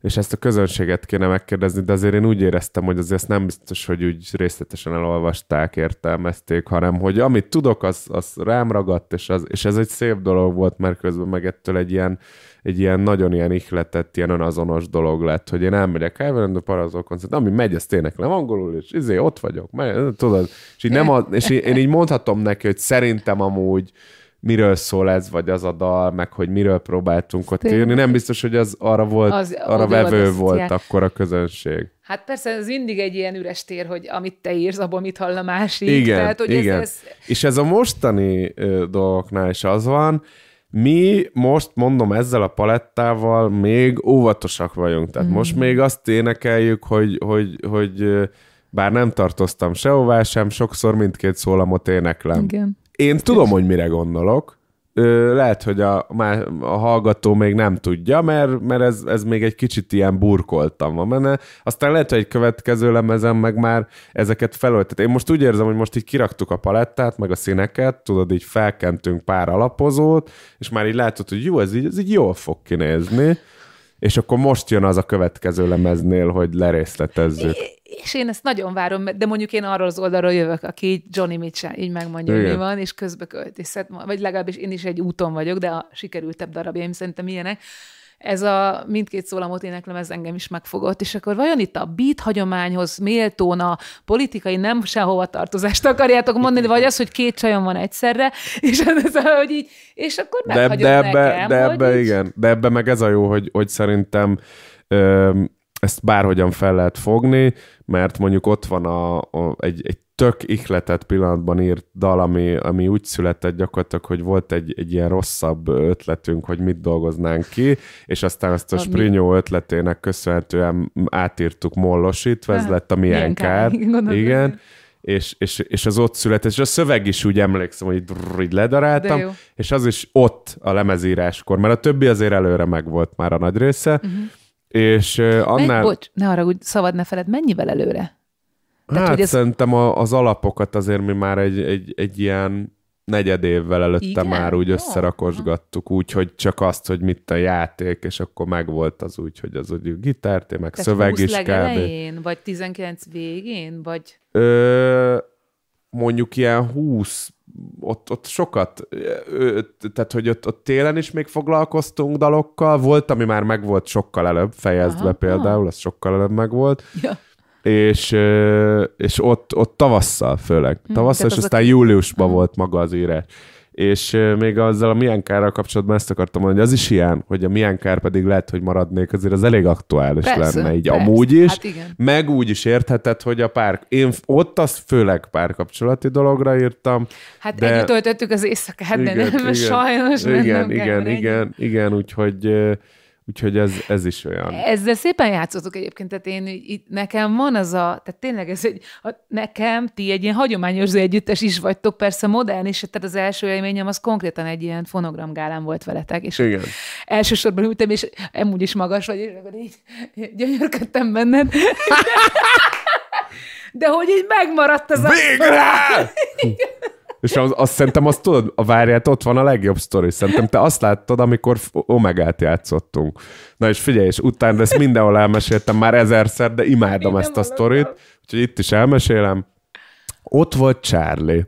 és ezt a közönséget kéne megkérdezni, de azért én úgy éreztem, hogy azért ezt nem biztos, hogy úgy részletesen elolvasták, értelmezték, hanem hogy amit tudok, az, az rám ragadt, és, az, és ez egy szép dolog volt, mert közben meg ettől egy ilyen, egy ilyen nagyon ilyen ihletett, ilyen önazonos dolog lett, hogy én elmegyek Elverendő Parazol koncert, ami megy, ezt éneklem angolul, és izé, ott vagyok, megy, tudod, és, így nem a, és én így mondhatom neki, hogy szerintem amúgy miről szól ez, vagy az a dal, meg hogy miről próbáltunk ott írni. Nem biztos, hogy az arra volt, az, arra vevő volt, volt jár. akkor a közönség. Hát persze, ez mindig egy ilyen üres tér, hogy amit te írsz, abból mit hall a másik. Igen, Tehát, hogy igen. Ez, ez... És ez a mostani ö, dolgoknál is az van, mi most, mondom, ezzel a palettával még óvatosak vagyunk. Tehát mm. most még azt énekeljük, hogy, hogy, hogy bár nem tartoztam sehová sem, sokszor mindkét szólamot éneklem. Igen. Én tudom, hogy mire gondolok. Lehet, hogy a, a hallgató még nem tudja, mert, mert ez, ez még egy kicsit ilyen burkoltam van benne. Aztán lehet, hogy egy következő lemezem meg már ezeket felöltet. Én most úgy érzem, hogy most így kiraktuk a palettát, meg a színeket, tudod, így felkentünk pár alapozót, és már így látod, hogy jó, ez így, ez így jól fog kinézni. És akkor most jön az a következő lemeznél, hogy lerészletezzük. És én ezt nagyon várom, de mondjuk én arról az oldalról jövök, aki Johnny Mitchell, így megmondja, hogy mi van, és közbe költészet, vagy legalábbis én is egy úton vagyok, de a sikerültebb darabjaim szerintem ilyenek, ez a mindkét szólamot éneklem, ez engem is megfogott, és akkor vajon itt a beat hagyományhoz méltón a politikai nem sehova tartozást akarjátok mondani, vagy az, hogy két csajom van egyszerre, és ez, hogy így, és akkor de, de ebbe, nekem, de ebbe így... igen, de ebbe meg ez a jó, hogy, hogy szerintem öm, ezt bárhogyan fel lehet fogni, mert mondjuk ott van a, a, egy, egy tök ihletett pillanatban írt dal, ami, ami úgy született gyakorlatilag, hogy volt egy, egy ilyen rosszabb ötletünk, hogy mit dolgoznánk ki, és aztán ezt a, a Sprinyó ötletének köszönhetően átírtuk mollosítva, ez lett a milyen kár. (laughs) kár. Igen. És, és, és az ott született, és a szöveg is úgy emlékszem, hogy drrr, így ledaráltam, és az is ott a lemezíráskor, mert a többi azért előre megvolt már a nagy része, uh-huh. És annál... Menj, bocs, ne arra, úgy szabad ne feled, mennyivel előre? Tehát, hát hogy ez... szerintem a, az alapokat azért mi már egy, egy, egy ilyen negyed évvel előtte Igen? már úgy összerakosgattuk, úgy, hogy csak azt, hogy mit a játék, és akkor megvolt az úgy, hogy az úgy gitárt, meg Tehát szöveg is. Elején, vagy 19 végén, vagy... Ö, mondjuk ilyen 20, ott, ott sokat, tehát hogy ott, ott télen is még foglalkoztunk dalokkal, volt, ami már megvolt sokkal előbb fejezve aha, például, az sokkal előbb megvolt. Ja és, és ott, ott tavasszal főleg. Hm, tavasszal, és aztán júliusban hm. volt maga az írás. És még azzal a milyen kárral kapcsolatban ezt akartam mondani, hogy az is ilyen, hogy a milyen kár pedig lehet, hogy maradnék, azért az elég aktuális persze, lenne, így persze. amúgy is. Hát igen. Meg úgy is értheted, hogy a pár, én ott azt főleg párkapcsolati dologra írtam. Hát de... együtt töltöttük az éjszakát, de nem, igen, sajnos igen, nem igen, igen, igen, igen, úgyhogy Úgyhogy ez, ez is olyan. Ezzel szépen játszottuk egyébként, tehát én, itt, nekem van az a, tehát tényleg ez egy, a, nekem ti egy ilyen hagyományos együttes is vagytok, persze modern is, tehát az első élményem az konkrétan egy ilyen fonogramgálán volt veletek, és Igen. elsősorban ültem, és amúgy is magas vagy, és akkor így gyönyörködtem benned. (laughs) de hogy így megmaradt ez a... Végre! (laughs) És az, azt szerintem azt tudod, a várját ott van a legjobb sztori. Szerintem te azt láttad, amikor Omegát játszottunk. Na és figyelj, és utána ezt mindenhol elmeséltem már ezerszer, de imádom Minden ezt a sztorit, úgyhogy itt is elmesélem. Ott volt Charlie.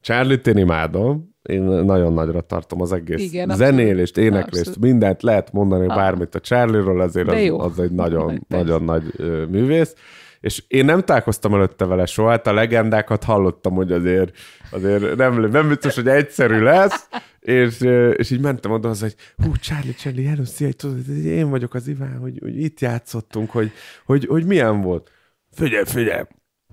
Charlie-t én imádom, én nagyon nagyra tartom az egész Igen, zenélést, éneklést, abszolút. mindent lehet mondani, ah. bármit a Charlie-ról, azért az, az egy nagyon, nagyon nagy művész. És én nem találkoztam előtte vele soha, hát a legendákat hallottam, hogy azért, azért nem, nem biztos, hogy egyszerű lesz, és, és így mentem oda az, hogy hú, Charlie, Charlie, hello, szia, tudod, én vagyok az Iván, hogy, hogy itt játszottunk, hogy, hogy, hogy milyen volt. Figyelj, figyelj,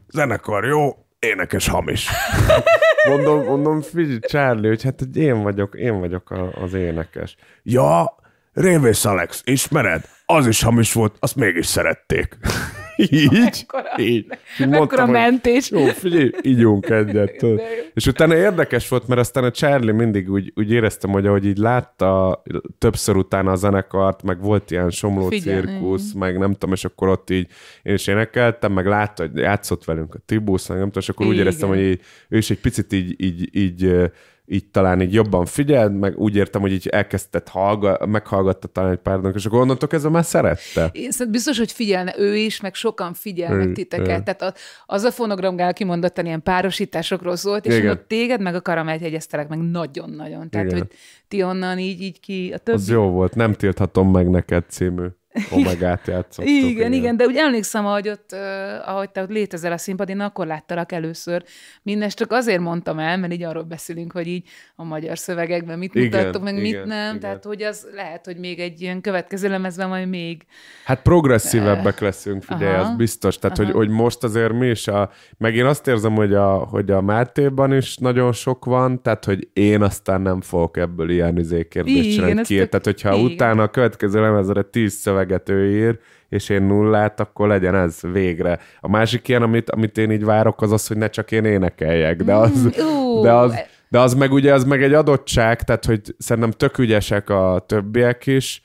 zenekar jó, énekes hamis. (laughs) mondom, mondom, figyelj, Charlie, hogy hát hogy én vagyok, én vagyok a, az énekes. Ja, Révész Alex, ismered? Az is hamis volt, azt mégis szerették. (laughs) így, mekkora, így. így mekkora mentés. Jó, figyelj, ígyunk egyet. (laughs) És utána érdekes volt, mert aztán a Charlie mindig úgy, úgy éreztem, hogy ahogy így látta többször utána a zenekart, meg volt ilyen somló Figyelj, cirkusz, meg nem tudom, és akkor ott így én is énekeltem, meg látta, hogy játszott velünk a Tibusz, meg nem tudom, és akkor Igen. úgy éreztem, hogy így, ő is egy picit így, így, így így talán így jobban figyeld, meg úgy értem, hogy így elkezdett hallga, meghallgatta talán egy pár és akkor onnantól kezdve már szerette. Én biztos, hogy figyelne ő is, meg sokan figyelnek titeket. Ő. Tehát a, az a fonogramgál kimondottan ilyen párosításokról szólt, és ott téged meg a karamellt jegyeztelek meg nagyon-nagyon. Tehát, Igen. hogy ti onnan így, így ki a többi... Az jó volt, nem tilthatom meg neked című. (laughs) Omegát játszottuk. Igen, igen, igen, de úgy emlékszem, hogy ott, uh, ahogy te ott létezel a színpadon, akkor láttalak először. Mindest csak azért mondtam el, mert így arról beszélünk, hogy így a magyar szövegekben mit igen, mutattok, meg igen, mit nem. Igen. Tehát, hogy az lehet, hogy még egy ilyen következő lemezben majd még... Hát progresszívebbek leszünk, figyelj, az biztos. Tehát, hogy, hogy, most azért mi is a... Meg én azt érzem, hogy a, hogy a Mátéban is nagyon sok van, tehát, hogy én aztán nem fogok ebből ilyen izékérdést csinálni ki. Tehát, hogyha igen. utána a következő lemezre tíz szöveg szöveget ő ír, és én nullát, akkor legyen ez végre. A másik ilyen, amit, amit én így várok, az az, hogy ne csak én énekeljek, de az, mm, de az, de az meg ugye, az meg egy adottság, tehát hogy szerintem tök ügyesek a többiek is,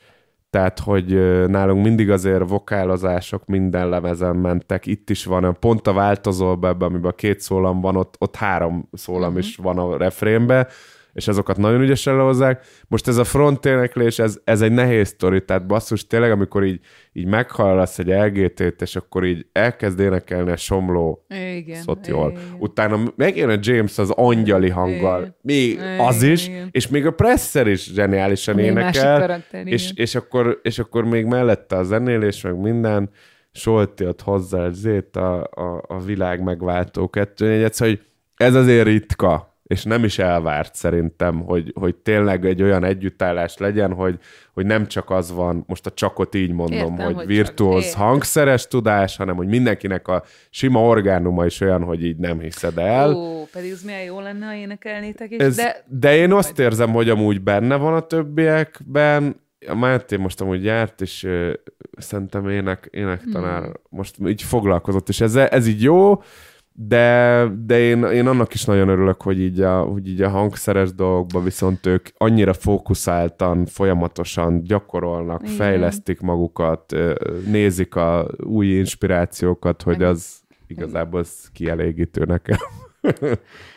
tehát, hogy nálunk mindig azért vokálozások minden lemezen mentek, itt is van, pont a változóban ebben, amiben két szólam van, ott, ott három szólam uh-huh. is van a refrénbe, és azokat nagyon ügyesen lehozzák. Most ez a front éneklés, ez, ez egy nehéz sztori, tehát basszus, tényleg, amikor így, így meghallasz egy LGT-t, és akkor így elkezd énekelni a somló igen, szót jól. Igen. Utána megjön a James az angyali hanggal, igen. még igen, az is, igen. és még a Presser is zseniálisan még énekel, karakter, és, és, akkor, és akkor még mellette a zenélés, meg minden, Solti ott hozzá zét a, a, a világ megváltó kettő, hogy ez azért ritka és nem is elvárt szerintem, hogy, hogy tényleg egy olyan együttállás legyen, hogy, hogy nem csak az van, most a csakot így mondom, Értem, hogy, hogy virtuóz hangszeres tudás, hanem hogy mindenkinek a sima orgánuma is olyan, hogy így nem hiszed el. Ó, pedig az milyen jó lenne, ha énekelnétek is, Ez, de... De én azt érzem, hogy amúgy benne van a többiekben, a Máté most amúgy járt, és uh, szerintem ének, énektanár hmm. most így foglalkozott, és ez, ez így jó, de, de én, én annak is nagyon örülök, hogy így, a, hogy így a hangszeres dolgokban viszont ők annyira fókuszáltan, folyamatosan gyakorolnak, Igen. fejlesztik magukat, nézik a új inspirációkat, hogy az igazából az kielégítő nekem.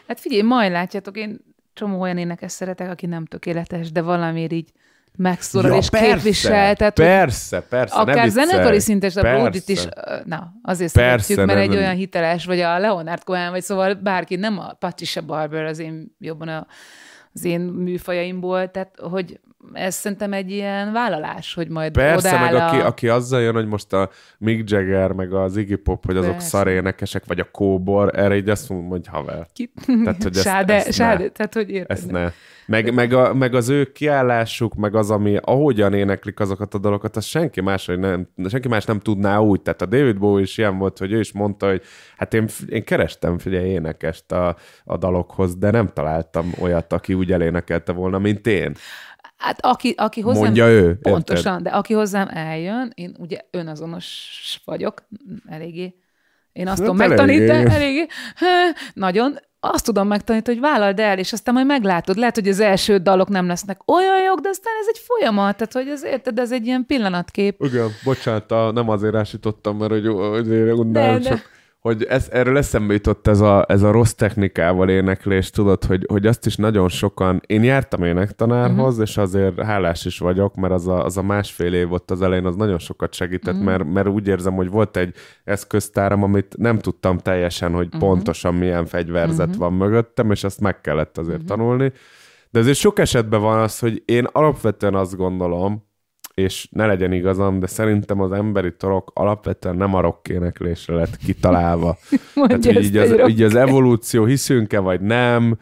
Hát figyelj, majd látjátok, én csomó olyan énekes szeretek, aki nem tökéletes, de valamiért így megszólal ja, és persze, képvisel. Tehát, persze, persze. Akár zenekari szinten a Brodit is, na, azért persze, szeretjük, mert egy olyan hiteles, vagy a Leonard Cohen, vagy szóval bárki, nem a Patricia Barber, az én jobban a, az én műfajaimból, tehát hogy ez szerintem egy ilyen vállalás, hogy majd Persze, meg a... aki, aki azzal jön, hogy most a Mick Jagger, meg az Iggy Pop, hogy azok Persze. szarénekesek, vagy a kóbor, erre így azt mondom, hogy haver. Ki... Tehát, hogy ezt, sáde, ezt sáde, ne. tehát hogy érted. Ezt ne. Meg, meg, a, meg, az ő kiállásuk, meg az, ami ahogyan éneklik azokat a dalokat, az senki más, hogy nem, senki más nem tudná úgy. Tehát a David Bowie is ilyen volt, hogy ő is mondta, hogy hát én, én kerestem, figyelj, énekest a, a dalokhoz, de nem találtam olyat, aki úgy elénekelte volna, mint én. Hát aki, aki hozzám... Mondja ő. Pontosan, érted? de aki hozzám eljön, én ugye önazonos vagyok, eléggé. Én azt hát tudom megtanítani, eléggé. Nagyon, azt tudom megtanítani, hogy vállald el, és aztán majd meglátod. Lehet, hogy az első dalok nem lesznek olyan jók, de aztán ez egy folyamat, tehát hogy az érted, ez egy ilyen pillanatkép. Igen, bocsánat, nem azért ásítottam, mert hogy azért de, csak hogy ez, erről eszembe jutott ez a, ez a rossz technikával éneklés, tudod, hogy, hogy azt is nagyon sokan, én jártam énektanárhoz, uh-huh. és azért hálás is vagyok, mert az a, az a másfél év ott az elején az nagyon sokat segített, uh-huh. mert, mert úgy érzem, hogy volt egy eszköztáram, amit nem tudtam teljesen, hogy uh-huh. pontosan milyen fegyverzet uh-huh. van mögöttem, és azt meg kellett azért uh-huh. tanulni. De azért sok esetben van az, hogy én alapvetően azt gondolom, és ne legyen igazam, de szerintem az emberi torok alapvetően nem a rockéneklésre lett kitalálva. (laughs) Tehát, hogy így, az, így az evolúció hiszünk-e, vagy nem,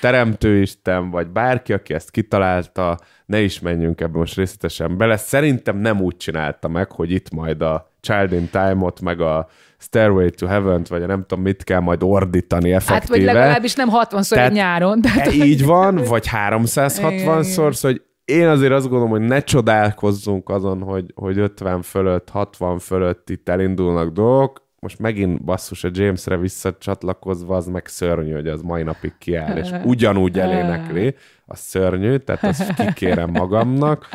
teremtőisten, vagy bárki, aki ezt kitalálta, ne is menjünk ebbe most részletesen bele. Szerintem nem úgy csinálta meg, hogy itt majd a Child in Time-ot, meg a Stairway to Heaven-t, vagy nem tudom, mit kell majd ordítani effektíve. Hát, vagy legalábbis nem 60-szor nyáron. Tehát... E, így van, vagy 360-szor, szóval, hogy én azért azt gondolom, hogy ne csodálkozzunk azon, hogy, hogy 50 fölött, 60 fölött itt elindulnak dolgok. Most megint basszus a Jamesre visszacsatlakozva, az meg szörnyű, hogy az mai napig kiáll, és ugyanúgy elénekli, az szörnyű, tehát azt kikérem magamnak.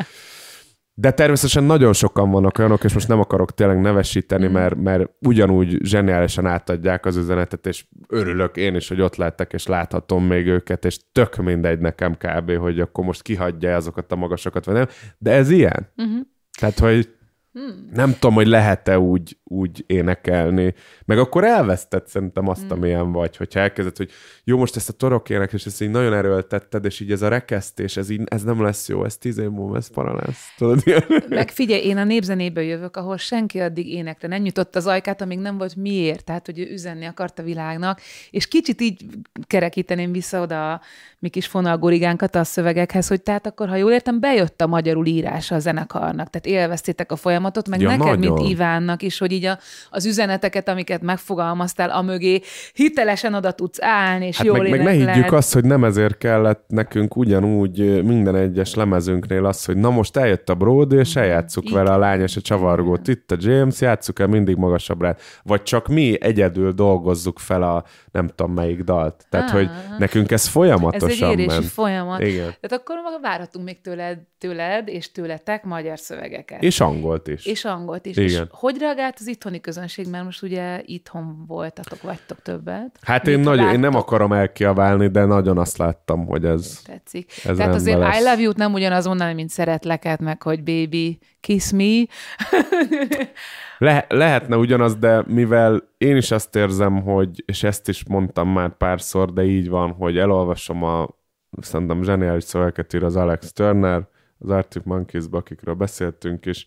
De természetesen nagyon sokan vannak olyanok, és most nem akarok tényleg nevesíteni, mm. mert, mert ugyanúgy zseniálisan átadják az üzenetet, és örülök én is, hogy ott lettek, és láthatom még őket, és tök mindegy nekem kb., hogy akkor most kihagyja azokat a magasokat, vagy nem. De ez ilyen. Mm-hmm. Tehát, hogy Hmm. Nem tudom, hogy lehet-e úgy, úgy énekelni. Meg akkor elvesztett szerintem azt, hmm. amilyen vagy, hogyha elkezded, hogy jó, most ezt a torok és ezt így nagyon erőltetted, és így ez a rekesztés, ez, így, ez nem lesz jó, ez tíz év múlva, ez para lesz. Tudod, Meg figyelj, én a népzenéből jövök, ahol senki addig énekre nem nyitott az ajkát, amíg nem volt miért, tehát hogy ő üzenni akart a világnak, és kicsit így kerekíteném vissza oda a mi kis fonalgorigánkat a szövegekhez, hogy tehát akkor, ha jól értem, bejött a magyarul írása a zenekarnak, tehát élveztétek a folyamatot, meg ja, neked, nagyon. mint Ivánnak is, hogy így a, az üzeneteket, amiket megfogalmaztál, a mögé hitelesen oda tudsz állni, és hát jól meg, meg ne higgyük azt, hogy nem ezért kellett nekünk ugyanúgy minden egyes lemezünknél az, hogy na most eljött a Brody, és eljátszuk Igen. vele a lány és a csavargót. Itt a James, játsszuk el mindig magasabbra. Vagy csak mi egyedül dolgozzuk fel a nem tudom melyik dalt. Tehát, ah, hogy nekünk ez folyamatos ez egy érési ment. folyamat. Igen. Tehát akkor várhatunk még tőled, tőled és tőletek magyar szövegeket. És angolt is. És angolt is. Igen. És hogy reagált az itthoni közönség, mert most ugye itthon voltatok, vagytok többet. Hát én, nagyon, én nem akarom elkiabálni, de nagyon azt láttam, hogy ez Tetszik. Ez Tehát azért lesz. I love you-t nem ugyanaz mondani, mint szeretleket, meg hogy baby, kiss me. Le- lehetne ugyanaz, de mivel én is azt érzem, hogy, és ezt is mondtam már párszor, de így van, hogy elolvasom a szerintem zseniális szövegeket ír az Alex Turner, az Arctic monkeys akikről beszéltünk, és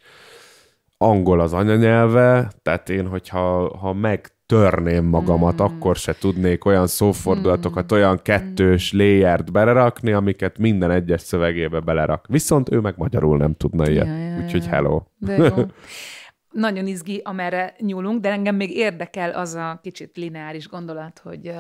angol az anyanyelve, tehát én, hogyha ha megtörném magamat, mm. akkor se tudnék olyan szófordulatokat, mm. olyan kettős mm. layert belerakni, amiket minden egyes szövegébe belerak. Viszont ő meg magyarul nem tudna ilyet. Ja, ja, Úgyhogy hello. De jó. (laughs) Nagyon izgi, amerre nyúlunk, de engem még érdekel az a kicsit lineáris gondolat, hogy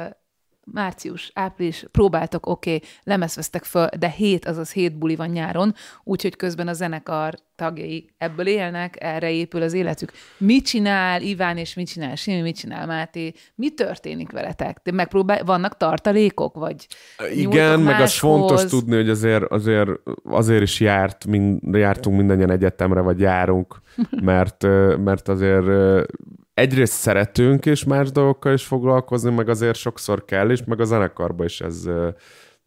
március, április, próbáltok, oké, okay, lemezvesztek föl, de hét, azaz hét buli van nyáron, úgyhogy közben a zenekar tagjai ebből élnek, erre épül az életük. Mit csinál Iván, és mit csinál Simi, mit csinál Máté? Mi történik veletek? De megpróbál, vannak tartalékok, vagy Igen, meg az fontos tudni, hogy azért, azért, azért is járt, mind, jártunk mindannyian egyetemre, vagy járunk, (laughs) mert, mert azért egyrészt szeretünk is más dolgokkal is foglalkozni, meg azért sokszor kell is, meg a zenekarban is ez,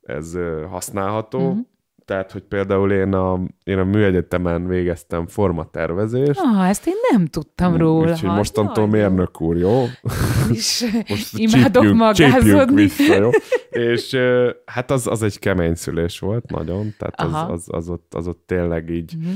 ez használható. Uh-huh. Tehát, hogy például én a, én a műegyetemen végeztem formatervezést. Ah, ezt én nem tudtam róla. Úgyhogy mostantól mérnök úr, jó? És (laughs) Most imádok csípjünk, magázodni. vissza, jó? És hát az, az egy kemény szülés volt nagyon, tehát az, az, az, ott, az ott tényleg így, uh-huh.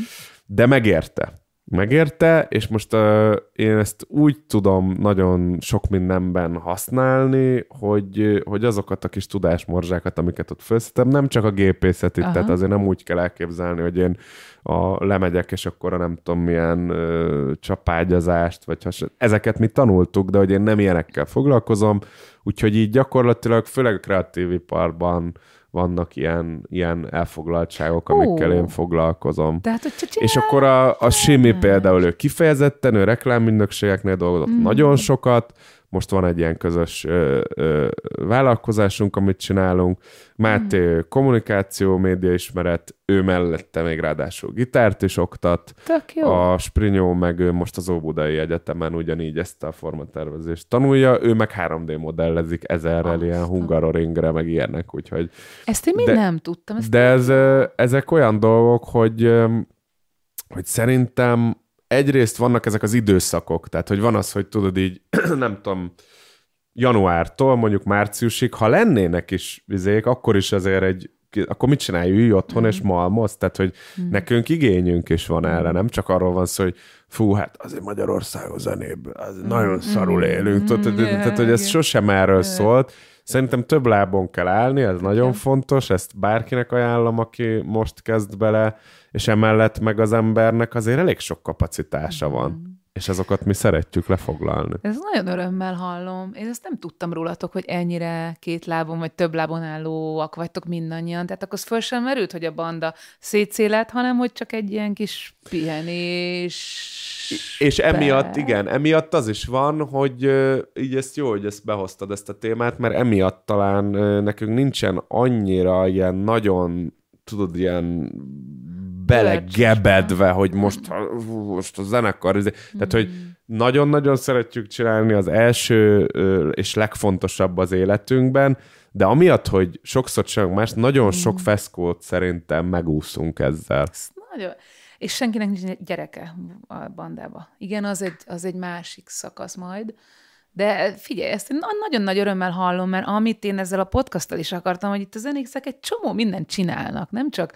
de megérte megérte, és most uh, én ezt úgy tudom nagyon sok mindenben használni, hogy, hogy azokat a kis tudásmorzsákat, amiket ott felszettem, nem csak a gépészetit, Aha. tehát azért nem úgy kell elképzelni, hogy én a lemegyek, és akkor a nem tudom milyen uh, csapágyazást, vagy has, ezeket mi tanultuk, de hogy én nem ilyenekkel foglalkozom, úgyhogy így gyakorlatilag főleg a kreatív iparban vannak ilyen, ilyen elfoglaltságok, amikkel oh. én foglalkozom. Tehát, hogy és akkor a, a Simi például ő kifejezetten, ő reklámmindökségeknél dolgozott mm. nagyon sokat, most van egy ilyen közös ö, ö, vállalkozásunk, amit csinálunk. Máté mm. kommunikáció, média ismeret, ő mellette még ráadásul gitárt is oktat. Tök jó. A Sprinyó meg ő most az Óbudai Egyetemen ugyanígy ezt a formatervezést tanulja, ő meg 3D modellezik ezerrel Aztán. ilyen hungaroringre, meg ilyenek, úgyhogy... Ezt én mind de, nem tudtam. Ezt de ez, ezek olyan dolgok, hogy, hogy szerintem egyrészt vannak ezek az időszakok, tehát hogy van az, hogy tudod így, (clears throat) nem tudom, januártól mondjuk márciusig, ha lennének is vizék, akkor is azért egy akkor mit csinálj, ülj otthon mm. és malmoz? Tehát, hogy mm. nekünk igényünk is van erre, nem csak arról van szó, hogy fú, hát azért Magyarországon zenébb, az mm. nagyon szarul élünk. Mm. Tehát, yeah, tehát, hogy ez yeah. sosem erről yeah. szólt. Szerintem több lábon kell állni, ez nagyon fontos, ezt bárkinek ajánlom, aki most kezd bele, és emellett meg az embernek azért elég sok kapacitása mm. van és azokat mi szeretjük lefoglalni. Ez nagyon örömmel hallom. Én ezt nem tudtam rólatok, hogy ennyire két lábon vagy több lábon állóak vagytok mindannyian. Tehát akkor az föl sem merült, hogy a banda szétszélet, hanem hogy csak egy ilyen kis pihenés. És emiatt, igen, emiatt az is van, hogy így ezt jó, hogy ezt behoztad ezt a témát, mert emiatt talán nekünk nincsen annyira ilyen nagyon tudod, ilyen belegebedve, hogy most, most a zenekar, mm. tehát, hogy nagyon-nagyon szeretjük csinálni az első és legfontosabb az életünkben, de amiatt, hogy sokszor csak más, nagyon sok hmm. feszkót szerintem megúszunk ezzel. nagyon. És senkinek nincs gyereke a bandába. Igen, az egy, az egy másik szakasz majd. De figyelj, ezt én nagyon nagy örömmel hallom, mert amit én ezzel a podcasttal is akartam, hogy itt a zenékszek egy csomó mindent csinálnak, nem csak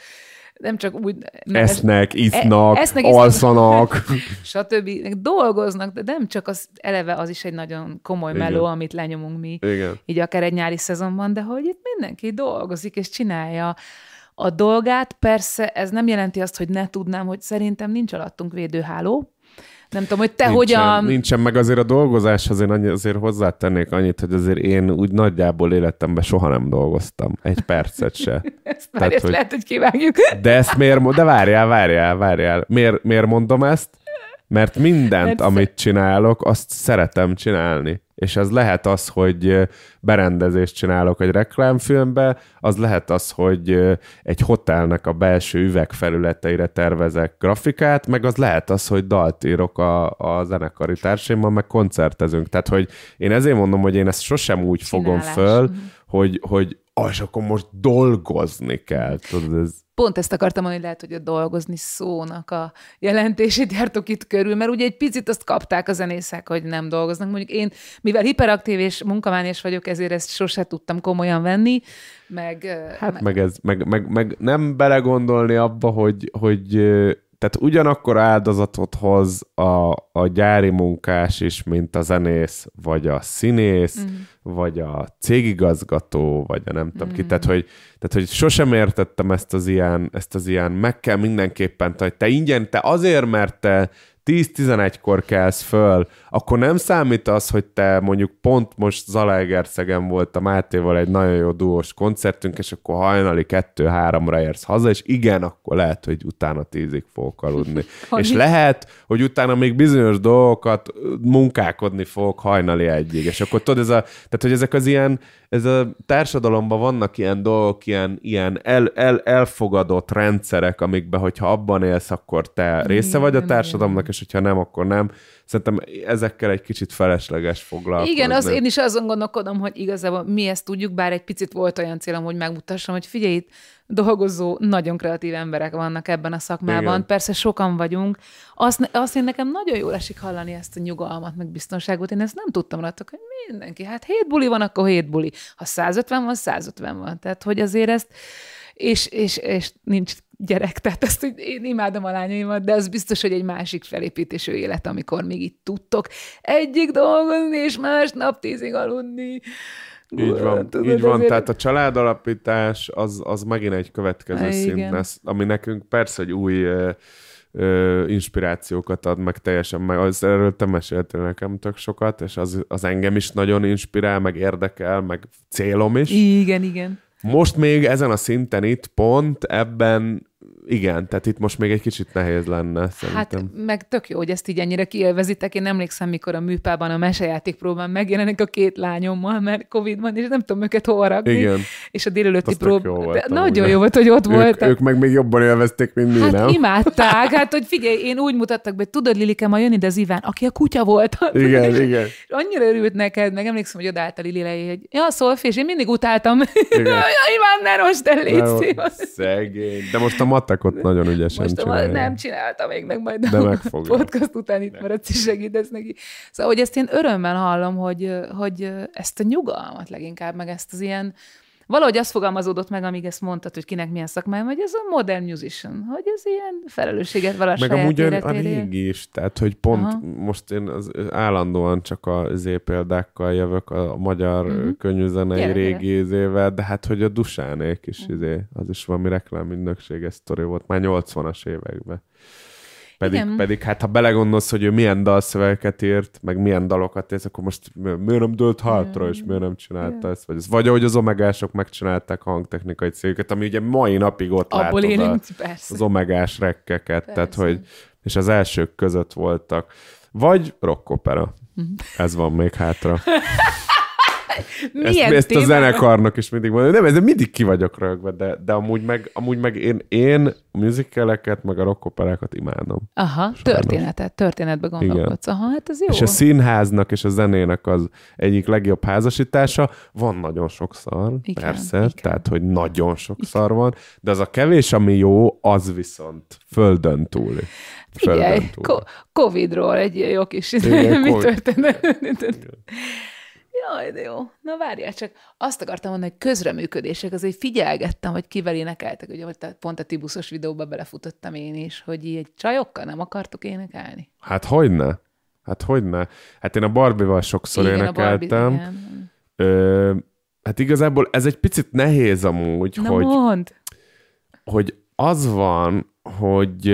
nem csak úgy... Esznek, isznak, e, esznek, alszanak. (laughs) stb. Dolgoznak, de nem csak az eleve az is egy nagyon komoly Igen. meló, amit lenyomunk mi, Igen. így akár egy nyári szezonban, de hogy itt mindenki dolgozik és csinálja a dolgát. Persze ez nem jelenti azt, hogy ne tudnám, hogy szerintem nincs alattunk védőháló, nem tudom, hogy te nincsen, hogyan... Nincsen, meg azért a dolgozás, azért, annyi, azért hozzátennék annyit, hogy azért én úgy nagyjából életemben soha nem dolgoztam. Egy percet se. (laughs) ezt Tehát, ezt hogy... lehet, hogy kivágjuk. De ezt miért... De várjál, várjál, várjál. Miért, miért mondom ezt? Mert mindent, Mert amit csinálok, azt szeretem csinálni. És ez lehet az, hogy berendezést csinálok egy reklámfilmbe, az lehet az, hogy egy hotelnek a belső üvegfelületeire tervezek grafikát, meg az lehet az, hogy dalt írok a, a zenekari társaimmal, meg koncertezünk. Tehát, hogy én ezért mondom, hogy én ezt sosem úgy Csinálás. fogom föl, mhm. hogy, hogy ah, és akkor most dolgozni kell. Tudod, ez... Pont ezt akartam mondani, hogy lehet, hogy a dolgozni szónak a jelentését jártok itt körül, mert ugye egy picit azt kapták a zenészek, hogy nem dolgoznak. Mondjuk én, mivel hiperaktív és munkaványos vagyok, ezért ezt sose tudtam komolyan venni, meg... Hát meg, meg ez, meg, meg, meg nem belegondolni abba, hogy, hogy tehát ugyanakkor áldozatot hoz a, a gyári munkás is, mint a zenész, vagy a színész, mm. vagy a cégigazgató, vagy a nem tudom mm. ki. Tehát hogy, tehát, hogy sosem értettem ezt az ilyen, ezt az ilyen, meg kell mindenképpen, hogy te ingyen, te azért, mert te 10-11-kor kelsz föl, akkor nem számít az, hogy te mondjuk pont most Zalaegerszegen volt a Mátéval egy nagyon jó duós koncertünk, és akkor hajnali 2-3-ra érsz haza, és igen, akkor lehet, hogy utána tízig fogok aludni. (laughs) és lehet, hogy utána még bizonyos dolgokat munkálkodni fogok hajnali egyig, és akkor tudod, ez a, tehát, hogy ezek az ilyen, ez a társadalomban vannak ilyen dolgok, ilyen, ilyen el, el, elfogadott rendszerek, amikben, hogyha abban élsz, akkor te része vagy a társadalomnak, és hogyha nem, akkor nem. Szerintem ezekkel egy kicsit felesleges foglalkozni. Igen, az én is azon gondolkodom, hogy igazából mi ezt tudjuk, bár egy picit volt olyan célom, hogy megmutassam, hogy figyelj, itt dolgozó, nagyon kreatív emberek vannak ebben a szakmában. Igen. Persze sokan vagyunk. Azt, azt én nekem nagyon jól esik hallani ezt a nyugalmat, meg biztonságot. Én ezt nem tudtam rajtok, hogy mindenki, hát hét buli van, akkor hét buli. Ha 150 van, 150 van. Tehát, hogy azért ezt, és, és, és nincs gyerek, tehát ezt hogy én imádom a lányaimat, de az biztos, hogy egy másik felépítésű élet, amikor még itt tudtok egyik dolgozni, és másnap tízig aludni. Így van, Tudod, így van. Azért... tehát a családalapítás az, az megint egy következő szint lesz, ami nekünk persze, hogy új ö, ö, inspirációkat ad, meg teljesen meg. Az, erről te meséltél nekem tök sokat, és az, az engem is nagyon inspirál, meg érdekel, meg célom is. Igen, igen. Most még ezen a szinten itt pont ebben igen, tehát itt most még egy kicsit nehéz lenne, szerintem. Hát meg tök jó, hogy ezt így ennyire kielvezitek. Én emlékszem, mikor a műpában a mesejáték próbán megjelenek a két lányommal, mert Covid van, és nem tudom őket hol rakni. Igen. És a délelőtti Az tök prób... jó volt De amúgy, nagyon de- jó volt, hogy ott ők, voltak. ők meg még jobban élvezték, mint mi, Hát nem? imádták, hát hogy figyelj, én úgy mutattak be, tudod, Lilike, ma jön ide az Iván, aki a kutya volt. (laughs) Igen, és, igen. És annyira örült neked, meg emlékszem, hogy odaállt a Lili hogy ja, Szolfi, és én mindig utáltam. Igen. (laughs) ja, Iván, ne rost el, légy. Szegény. De most a matekot nagyon ügyesen Most a, csinálja. nem csinálta még meg, majd De a meg fogja. podcast után itt maradsz és segítesz neki. Szóval, hogy ezt én örömmel hallom, hogy, hogy ezt a nyugalmat leginkább, meg ezt az ilyen, valahogy azt fogalmazódott meg, amíg ezt mondtad, hogy kinek milyen szakmája, hogy ez a modern musician, hogy ez ilyen felelősséget vala a Meg amúgy a, régi is, tehát hogy pont Aha. most én az, állandóan csak a zé példákkal jövök a magyar Mhm. mm-hmm. könnyűzenei Gyere, gyere. régi izével, de hát hogy a Dusánék is izé, az is valami reklámügynökséges sztori volt már 80-as években. Pedig, Igen. pedig hát ha belegondolsz, hogy ő milyen dalszövegeket írt, meg milyen dalokat írt, akkor most mi- miért nem dőlt hátra, és miért nem csinálta ezt? Vagy, ez? vagy ahogy az omegások megcsinálták a hangtechnikai cégeket, ami ugye mai napig ott Abból látod a, élünk, persze. az omegás rekkeket, tehát Persze. hogy, és az elsők között voltak. Vagy rockopera. Mhm. Ez van még hátra. (laughs) Ezt, Milyen ezt a témában? zenekarnak is mindig mondom. Nem, ez mindig ki vagyok rögve, de, de amúgy meg, amúgy meg én, én a musicaleket, meg a rockoperákat imádom. Aha, történetet, történetbe gondolkodsz. Aha, hát ez jó. És a színháznak és a zenének az egyik legjobb házasítása. Van nagyon sok szar, Igen, persze, igen. tehát, hogy nagyon sok szar van, de az a kevés, ami jó, az viszont földön. Figyelj, Földön túli. ko- Covid-ról egy jó kis Igen, (laughs) mi Covid. történt? Jaj, de jó. Na várjál csak. Azt akartam mondani, hogy közreműködések, azért figyelgettem, hogy kivel énekeltek. Ugye a- pont a Tibuszos videóba belefutottam én is, hogy így csajokkal nem akartuk énekelni. Hát hogyne? Hát hogyne? Hát én a Barbie-val sokszor Igen, a énekeltem. Barbie, igen. Ö, hát igazából ez egy picit nehéz amúgy, Na hogy, mondd. hogy az van, hogy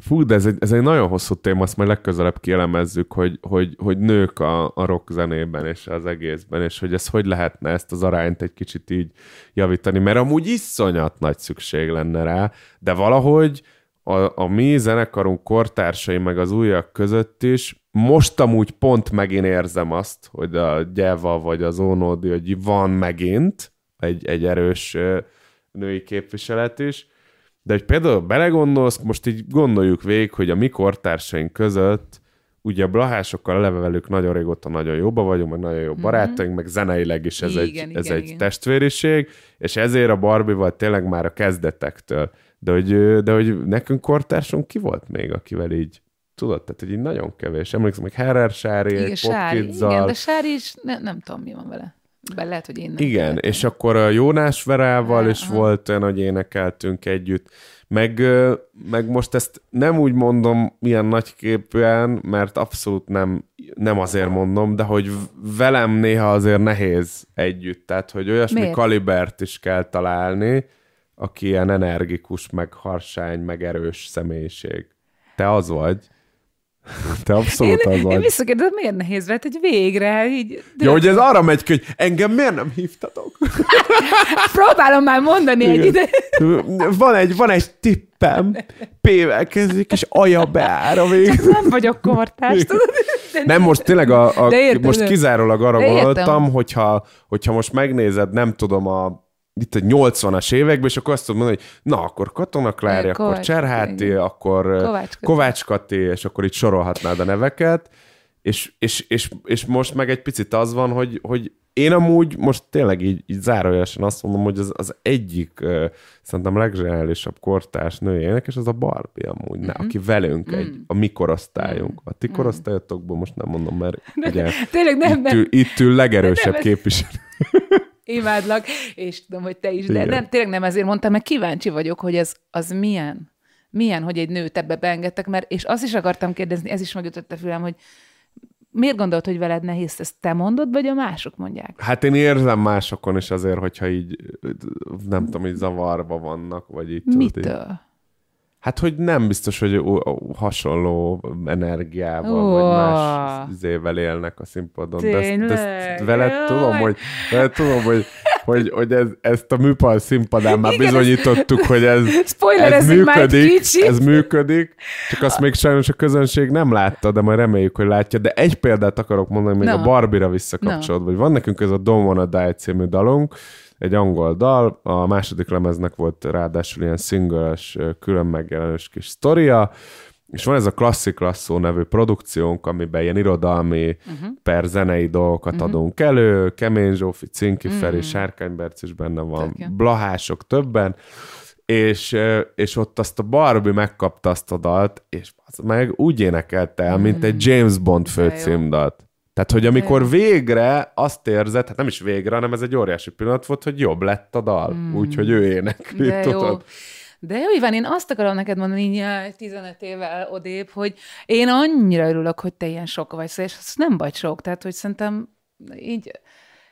fú, de ez egy, ez egy nagyon hosszú téma, azt majd legközelebb kielemezzük, hogy, hogy, hogy nők a, a rock zenében és az egészben, és hogy ez hogy lehetne ezt az arányt egy kicsit így javítani, mert amúgy iszonyat nagy szükség lenne rá, de valahogy a, a mi zenekarunk kortársai meg az újak között is, most amúgy pont megint érzem azt, hogy a Gyeva vagy az Ónódi, hogy van megint egy, egy erős női képviselet is, de hogy például belegondolsz, most így gondoljuk végig, hogy a mi kortársaink között ugye a blahásokkal eleve velük nagyon régóta nagyon jóba vagyunk, meg nagyon jó barátaink, meg zeneileg is ez, Igen, egy, igen, ez egy igen. testvériség, és ezért a Barbie-val tényleg már a kezdetektől. De hogy, de hogy nekünk kortársunk ki volt még, akivel így tudod, tehát hogy így nagyon kevés. Emlékszem, hogy Herrer Sári, Igen, egy Sári, igen, de Sári is, ne, nem tudom, mi van vele. Be lehet, hogy én nem Igen, követem. és akkor a Jónás Verával Á, is aha. volt olyan, hogy énekeltünk együtt. Meg, meg most ezt nem úgy mondom ilyen nagyképűen, mert abszolút nem, nem azért mondom, de hogy velem néha azért nehéz együtt. Tehát, hogy olyasmi Miért? kalibert is kell találni, aki ilyen energikus, meg harsány, meg erős személyiség. Te az vagy. Te abszolút Én, az én vagy. visszakérdezem, miért nehéz volt, hogy végre így... Ja, hogy ez arra megy hogy engem miért nem hívtatok? (laughs) Próbálom már mondani egy Igen. ide. Van egy, van egy tippem, P-vel kezdik, és aja beáll a vég. Nem vagyok kortárs, tudod? De Nem, most tényleg a, a De értem, most de- kizárólag arra De gondoltam, hogyha, hogyha most megnézed, nem tudom, a itt a 80-as években, és akkor azt tudom mondani, hogy na, akkor Katona Klári, Igen, akkor Kovács, Cserháti, igen. akkor Kovács Kovács, Kati. Kovács Kati, és akkor itt sorolhatnád a neveket, és, és, és, és most meg egy picit az van, hogy, hogy én amúgy most tényleg így, így zárójelesen azt mondom, hogy az, az egyik uh, szerintem legzseniálisabb kortárs női énekes, az a Barbie amúgy, ne, aki velünk egy, a mi korosztályunk. A ti korosztályotokból most nem mondom, mert ugye Tényleg nem, itt, ül, itt ül legerősebb képviselő. (laughs) Imádlak, és tudom, hogy te is, de Igen. nem, tényleg nem ezért mondtam, mert kíváncsi vagyok, hogy ez az milyen. Milyen, hogy egy nőt ebbe beengedtek, mert, és azt is akartam kérdezni, ez is megütötte fülem, hogy miért gondolod, hogy veled nehéz, ezt te mondod, vagy a mások mondják? Hát én érzem másokon is azért, hogyha így, nem tudom, így zavarba vannak, vagy így tudod, így. Hát, hogy nem biztos, hogy hasonló energiával, Ó. vagy más zével élnek a színpadon. De ezt, de ezt veled Jaj. tudom, hogy, veled tudom, hogy hogy, hogy ez, ezt a műpal színpadán már Igen, bizonyítottuk, hogy ez, Spoiler, ez ez működik, ez működik, csak azt még sajnos a közönség nem látta, de majd reméljük, hogy látja. De egy példát akarok mondani még Na. a Barbie-ra visszakapcsolódva, hogy van nekünk ez a Don't Wanna Die című dalunk, egy angol dal, a második lemeznek volt ráadásul ilyen singles, külön megjelenős kis sztoria, és van ez a Classic Lasso nevű produkciónk, amiben ilyen irodalmi Mhm. uh-huh. per zenei dolgokat uh-huh. adunk elő, Kemény Zsófi, Cinki Feri, Sárkány Berc is benne van, Mhm. Tök jó. Blahások többen, és, és ott azt a Barbie megkapta azt a dalt, és az meg úgy énekelte el, mint egy James Bond Mhm. Főcímdalt. Tehát, hogy amikor végre azt érzed, hát nem is végre, hanem ez egy óriási pillanat volt, hogy jobb lett a dal. Mm. Úgyhogy ő énekli, De jó. tudod. De jó, Iván, én azt akarom neked mondani, így jaj, 15 évvel odébb, hogy én annyira örülök, hogy te ilyen sok vagy, és ez nem vagy sok, tehát hogy szerintem így,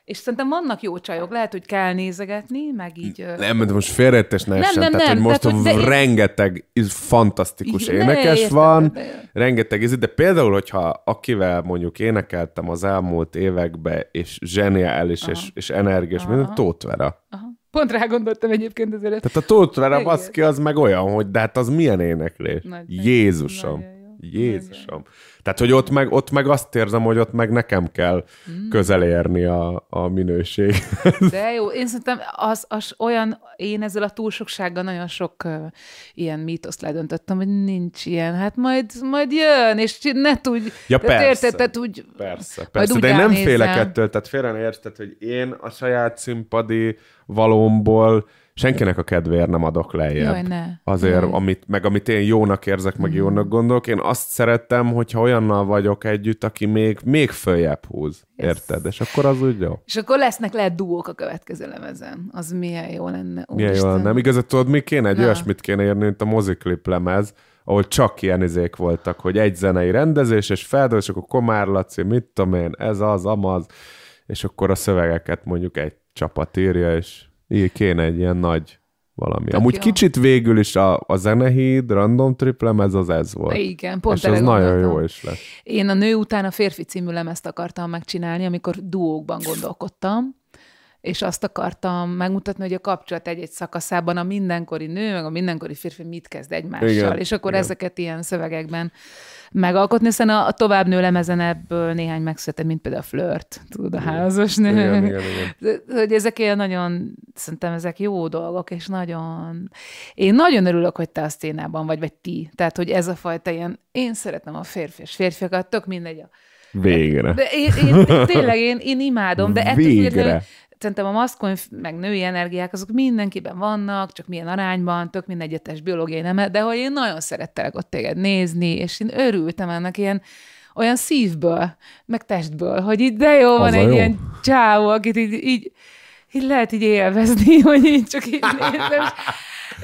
és szerintem vannak jó csajok, lehet, hogy kell nézegetni, meg így... Nem, de most félreértés ne Nem, Tehát, nem, hogy most tehát, hogy de én- rengeteg iz- fantasztikus Igen, énekes értem, van, de- rengeteg íz, de például, hogyha akivel mondjuk énekeltem az elmúlt években, és zseniális, és, és energiás, minden, Tóth Vera. Aha. Pont rá gondoltam egyébként azért. Tehát a Tóth Vera, baszki, az meg olyan, hogy de hát az milyen éneklés. Nagy- Jézusom. nagyon jó. Jézusom. Tehát, hogy ott meg, ott meg azt érzem, hogy ott meg nekem kell Mm. közel érni a, a minőség. (laughs) De jó, én szerintem az, az olyan, én ezzel a túlsoksággal nagyon sok uh, ilyen mítoszt ledöntöttem, hogy nincs ilyen, hát majd, majd jön, és ne tudj, Ja, tehát persze. érted, tehát úgy, Persze, persze, de én nem félek ettől, tehát félre tehát, hogy én a saját színpadi valómból senkinek a kedvéért nem adok lejjebb. Jaj, ne. Azért, Jaj. amit, meg amit én jónak érzek, meg jónak gondolok, én azt szerettem, hogyha olyannal vagyok együtt, aki még, még följebb húz. Yes. Érted? És akkor az úgy jó. És akkor lesznek lehet duók a következő lemezen. Az milyen jó lenne. Milyen jó Úristen. nem igazad, tudod, mi kéne? Egy Na. olyasmit kéne írni, mint a moziklip lemez, ahol csak ilyen izék voltak, hogy egy zenei rendezés, és feldől, és akkor Komár Laci, mit tudom én, ez az, amaz, és akkor a szövegeket mondjuk egy csapat írja, és így kéne egy ilyen nagy valami. Tök Amúgy jó. kicsit végül is a, a zenehíd, random trip lemez az ez volt. Igen, pont és az nagyon jó is lett. Én a nő után a férfi című lemezt akartam megcsinálni, amikor duókban gondolkodtam, és azt akartam megmutatni, hogy a kapcsolat egy-egy szakaszában a mindenkori nő, meg a mindenkori férfi mit kezd egymással, Igen, és akkor igen. ezeket ilyen szövegekben megalkotni, hiszen a, a továbbnő lemezen ebből néhány megszületett, mint például a flirt, tudod, a házas nő. Igen, igen, igen. Hogy ezek ilyen nagyon, szerintem ezek jó dolgok, és nagyon... Én nagyon örülök, hogy te a szténában vagy, vagy ti. Tehát, hogy ez a fajta ilyen, én szeretem a férfi és férfiakat, tök mindegy. A... Végre. De én, én, tényleg, én, én imádom, de ettől Végre. Szerintem a maszkulin meg női energiák, azok mindenkiben vannak, csak milyen arányban, tök mindegy a test biológiai nem, de hogy én nagyon szerettelek ott téged nézni, és én örültem ennek ilyen olyan szívből, meg testből, hogy így de jó van Az a egy jó. ilyen csávó, akit így, így, így lehet így élvezni, (laughs) hogy így csak így nézem.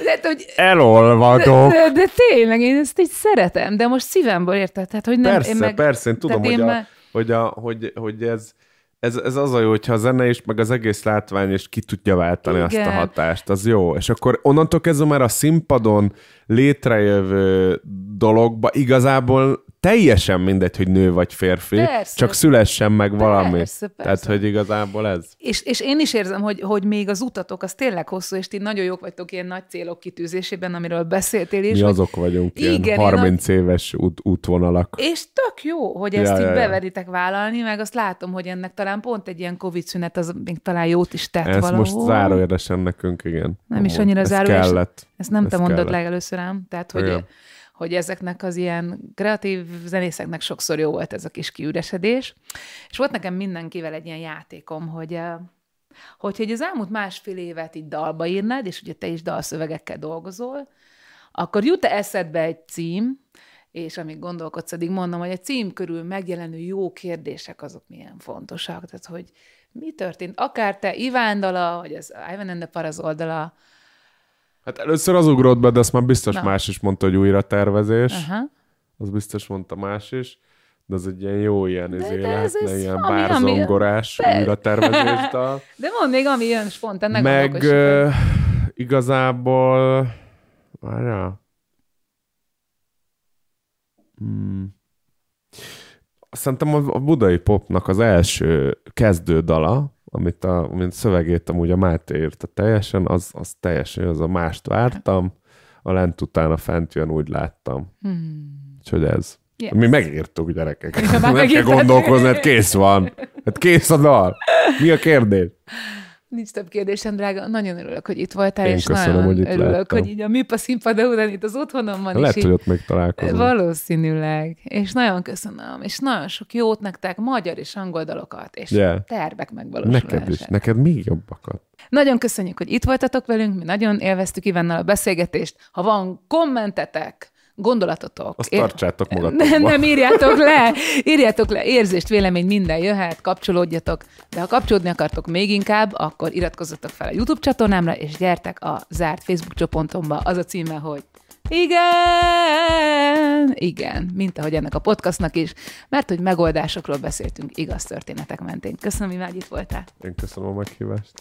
De, hogy, Elolvadok. de, de, tényleg, én ezt így szeretem, de most szívemből érted, tehát, hogy nem, Persze, én meg, persze, én tudom, hogy, én a, me- hogy, a, hogy, hogy ez, ez, ez az a jó, hogyha a zene is, meg az egész látvány is ki tudja váltani Igen. azt a hatást, az jó. És akkor onnantól kezdve már a színpadon létrejövő dologba igazából teljesen mindegy, hogy nő vagy férfi, Persze. csak szülessen meg valami. Persze, persze. Tehát, hogy igazából ez. És, és én is érzem, hogy, hogy még az utatok, az tényleg hosszú, és ti nagyon jók vagytok ilyen nagy célok kitűzésében, amiről beszéltél is. Mi hogy- azok vagyunk, ilyen Igen, én 30 éves út, útvonalak. És tök jó, hogy ezt Ja, így ja, ja. beveritek vállalni, meg azt látom, hogy ennek talán pont egy ilyen Covid szünet, az még talán jót is tett Ez valahol. most zárójelesen nekünk, igen. Nem is annyira Ez zárójeles. kellett. Ezt nem Ez te mondod kellett. legelőször ám, tehát hogy, Igen. Hogy ezeknek az ilyen kreatív zenészeknek sokszor jó volt ez a kis kiüresedés. És volt nekem mindenkivel egy ilyen játékom, hogy eh, hogyha így az elmúlt másfél évet így dalba írnád, és ugye te is dalszövegekkel dolgozol, akkor jut-e eszedbe egy cím, és amíg gondolkodsz, addig mondom, hogy a cím körül megjelenő jó kérdések azok milyen fontosak. Tehát, hogy mi történt? Akár te Iván dala, vagy az Ivan and the Paraz oldala, Hát először az ugrott be, de azt már biztos Na. más is mondta, hogy újra tervezés. Aha. Az biztos mondta más is. De az egy ilyen jó ilyen, izé de ez- lehetne ez ilyen bárzongorás újra tervezést dal. (laughs) De mondd még, ami jön spontán, Meg sokat. igazából... Várjál. Hmm. Szerintem a budai popnak az első kezdő dala, amit a, amit szövegét amúgy a Máté írta teljesen, az, az teljesen, az a mást vártam, a lent utána fent jön, úgy láttam. Hmm. Úgyhogy ez. Yes. Mi megírtuk, gyerekek. (laughs) Nem kell gondolkozni, hát kész van. Hát kész a dal. Mi a kérdés? Nincs több kérdésem, drága. Nagyon örülök, hogy itt voltál, Én és köszönöm, nagyon hogy itt örülök, lehettem. hogy így a műpa színpada után itt az otthonom van. Lehet, és hogy így, ott még találkozunk. Valószínűleg. És nagyon köszönöm. És nagyon sok jót nektek, magyar és angol dalokat, és Yeah. tervek megvalósulását. Neked is, neked még jobbakat. Nagyon köszönjük, hogy itt voltatok velünk, mi nagyon élveztük Ivennel a beszélgetést. Ha van kommentetek, gondolatotok. Azt ér- tartsátok magatokba. Nem, nem, írjátok le, (laughs) írjátok le, érzést, vélemény, minden jöhet, kapcsolódjatok, de ha kapcsolódni akartok még inkább, akkor iratkozzatok fel a YouTube csatornámra, és gyertek a zárt Facebook csoportomba, az a címe, hogy igen, igen, mint ahogy ennek a podcastnak is, mert hogy megoldásokról beszéltünk igaz történetek mentén. Köszönöm, hogy itt voltál. Én köszönöm a meghívást.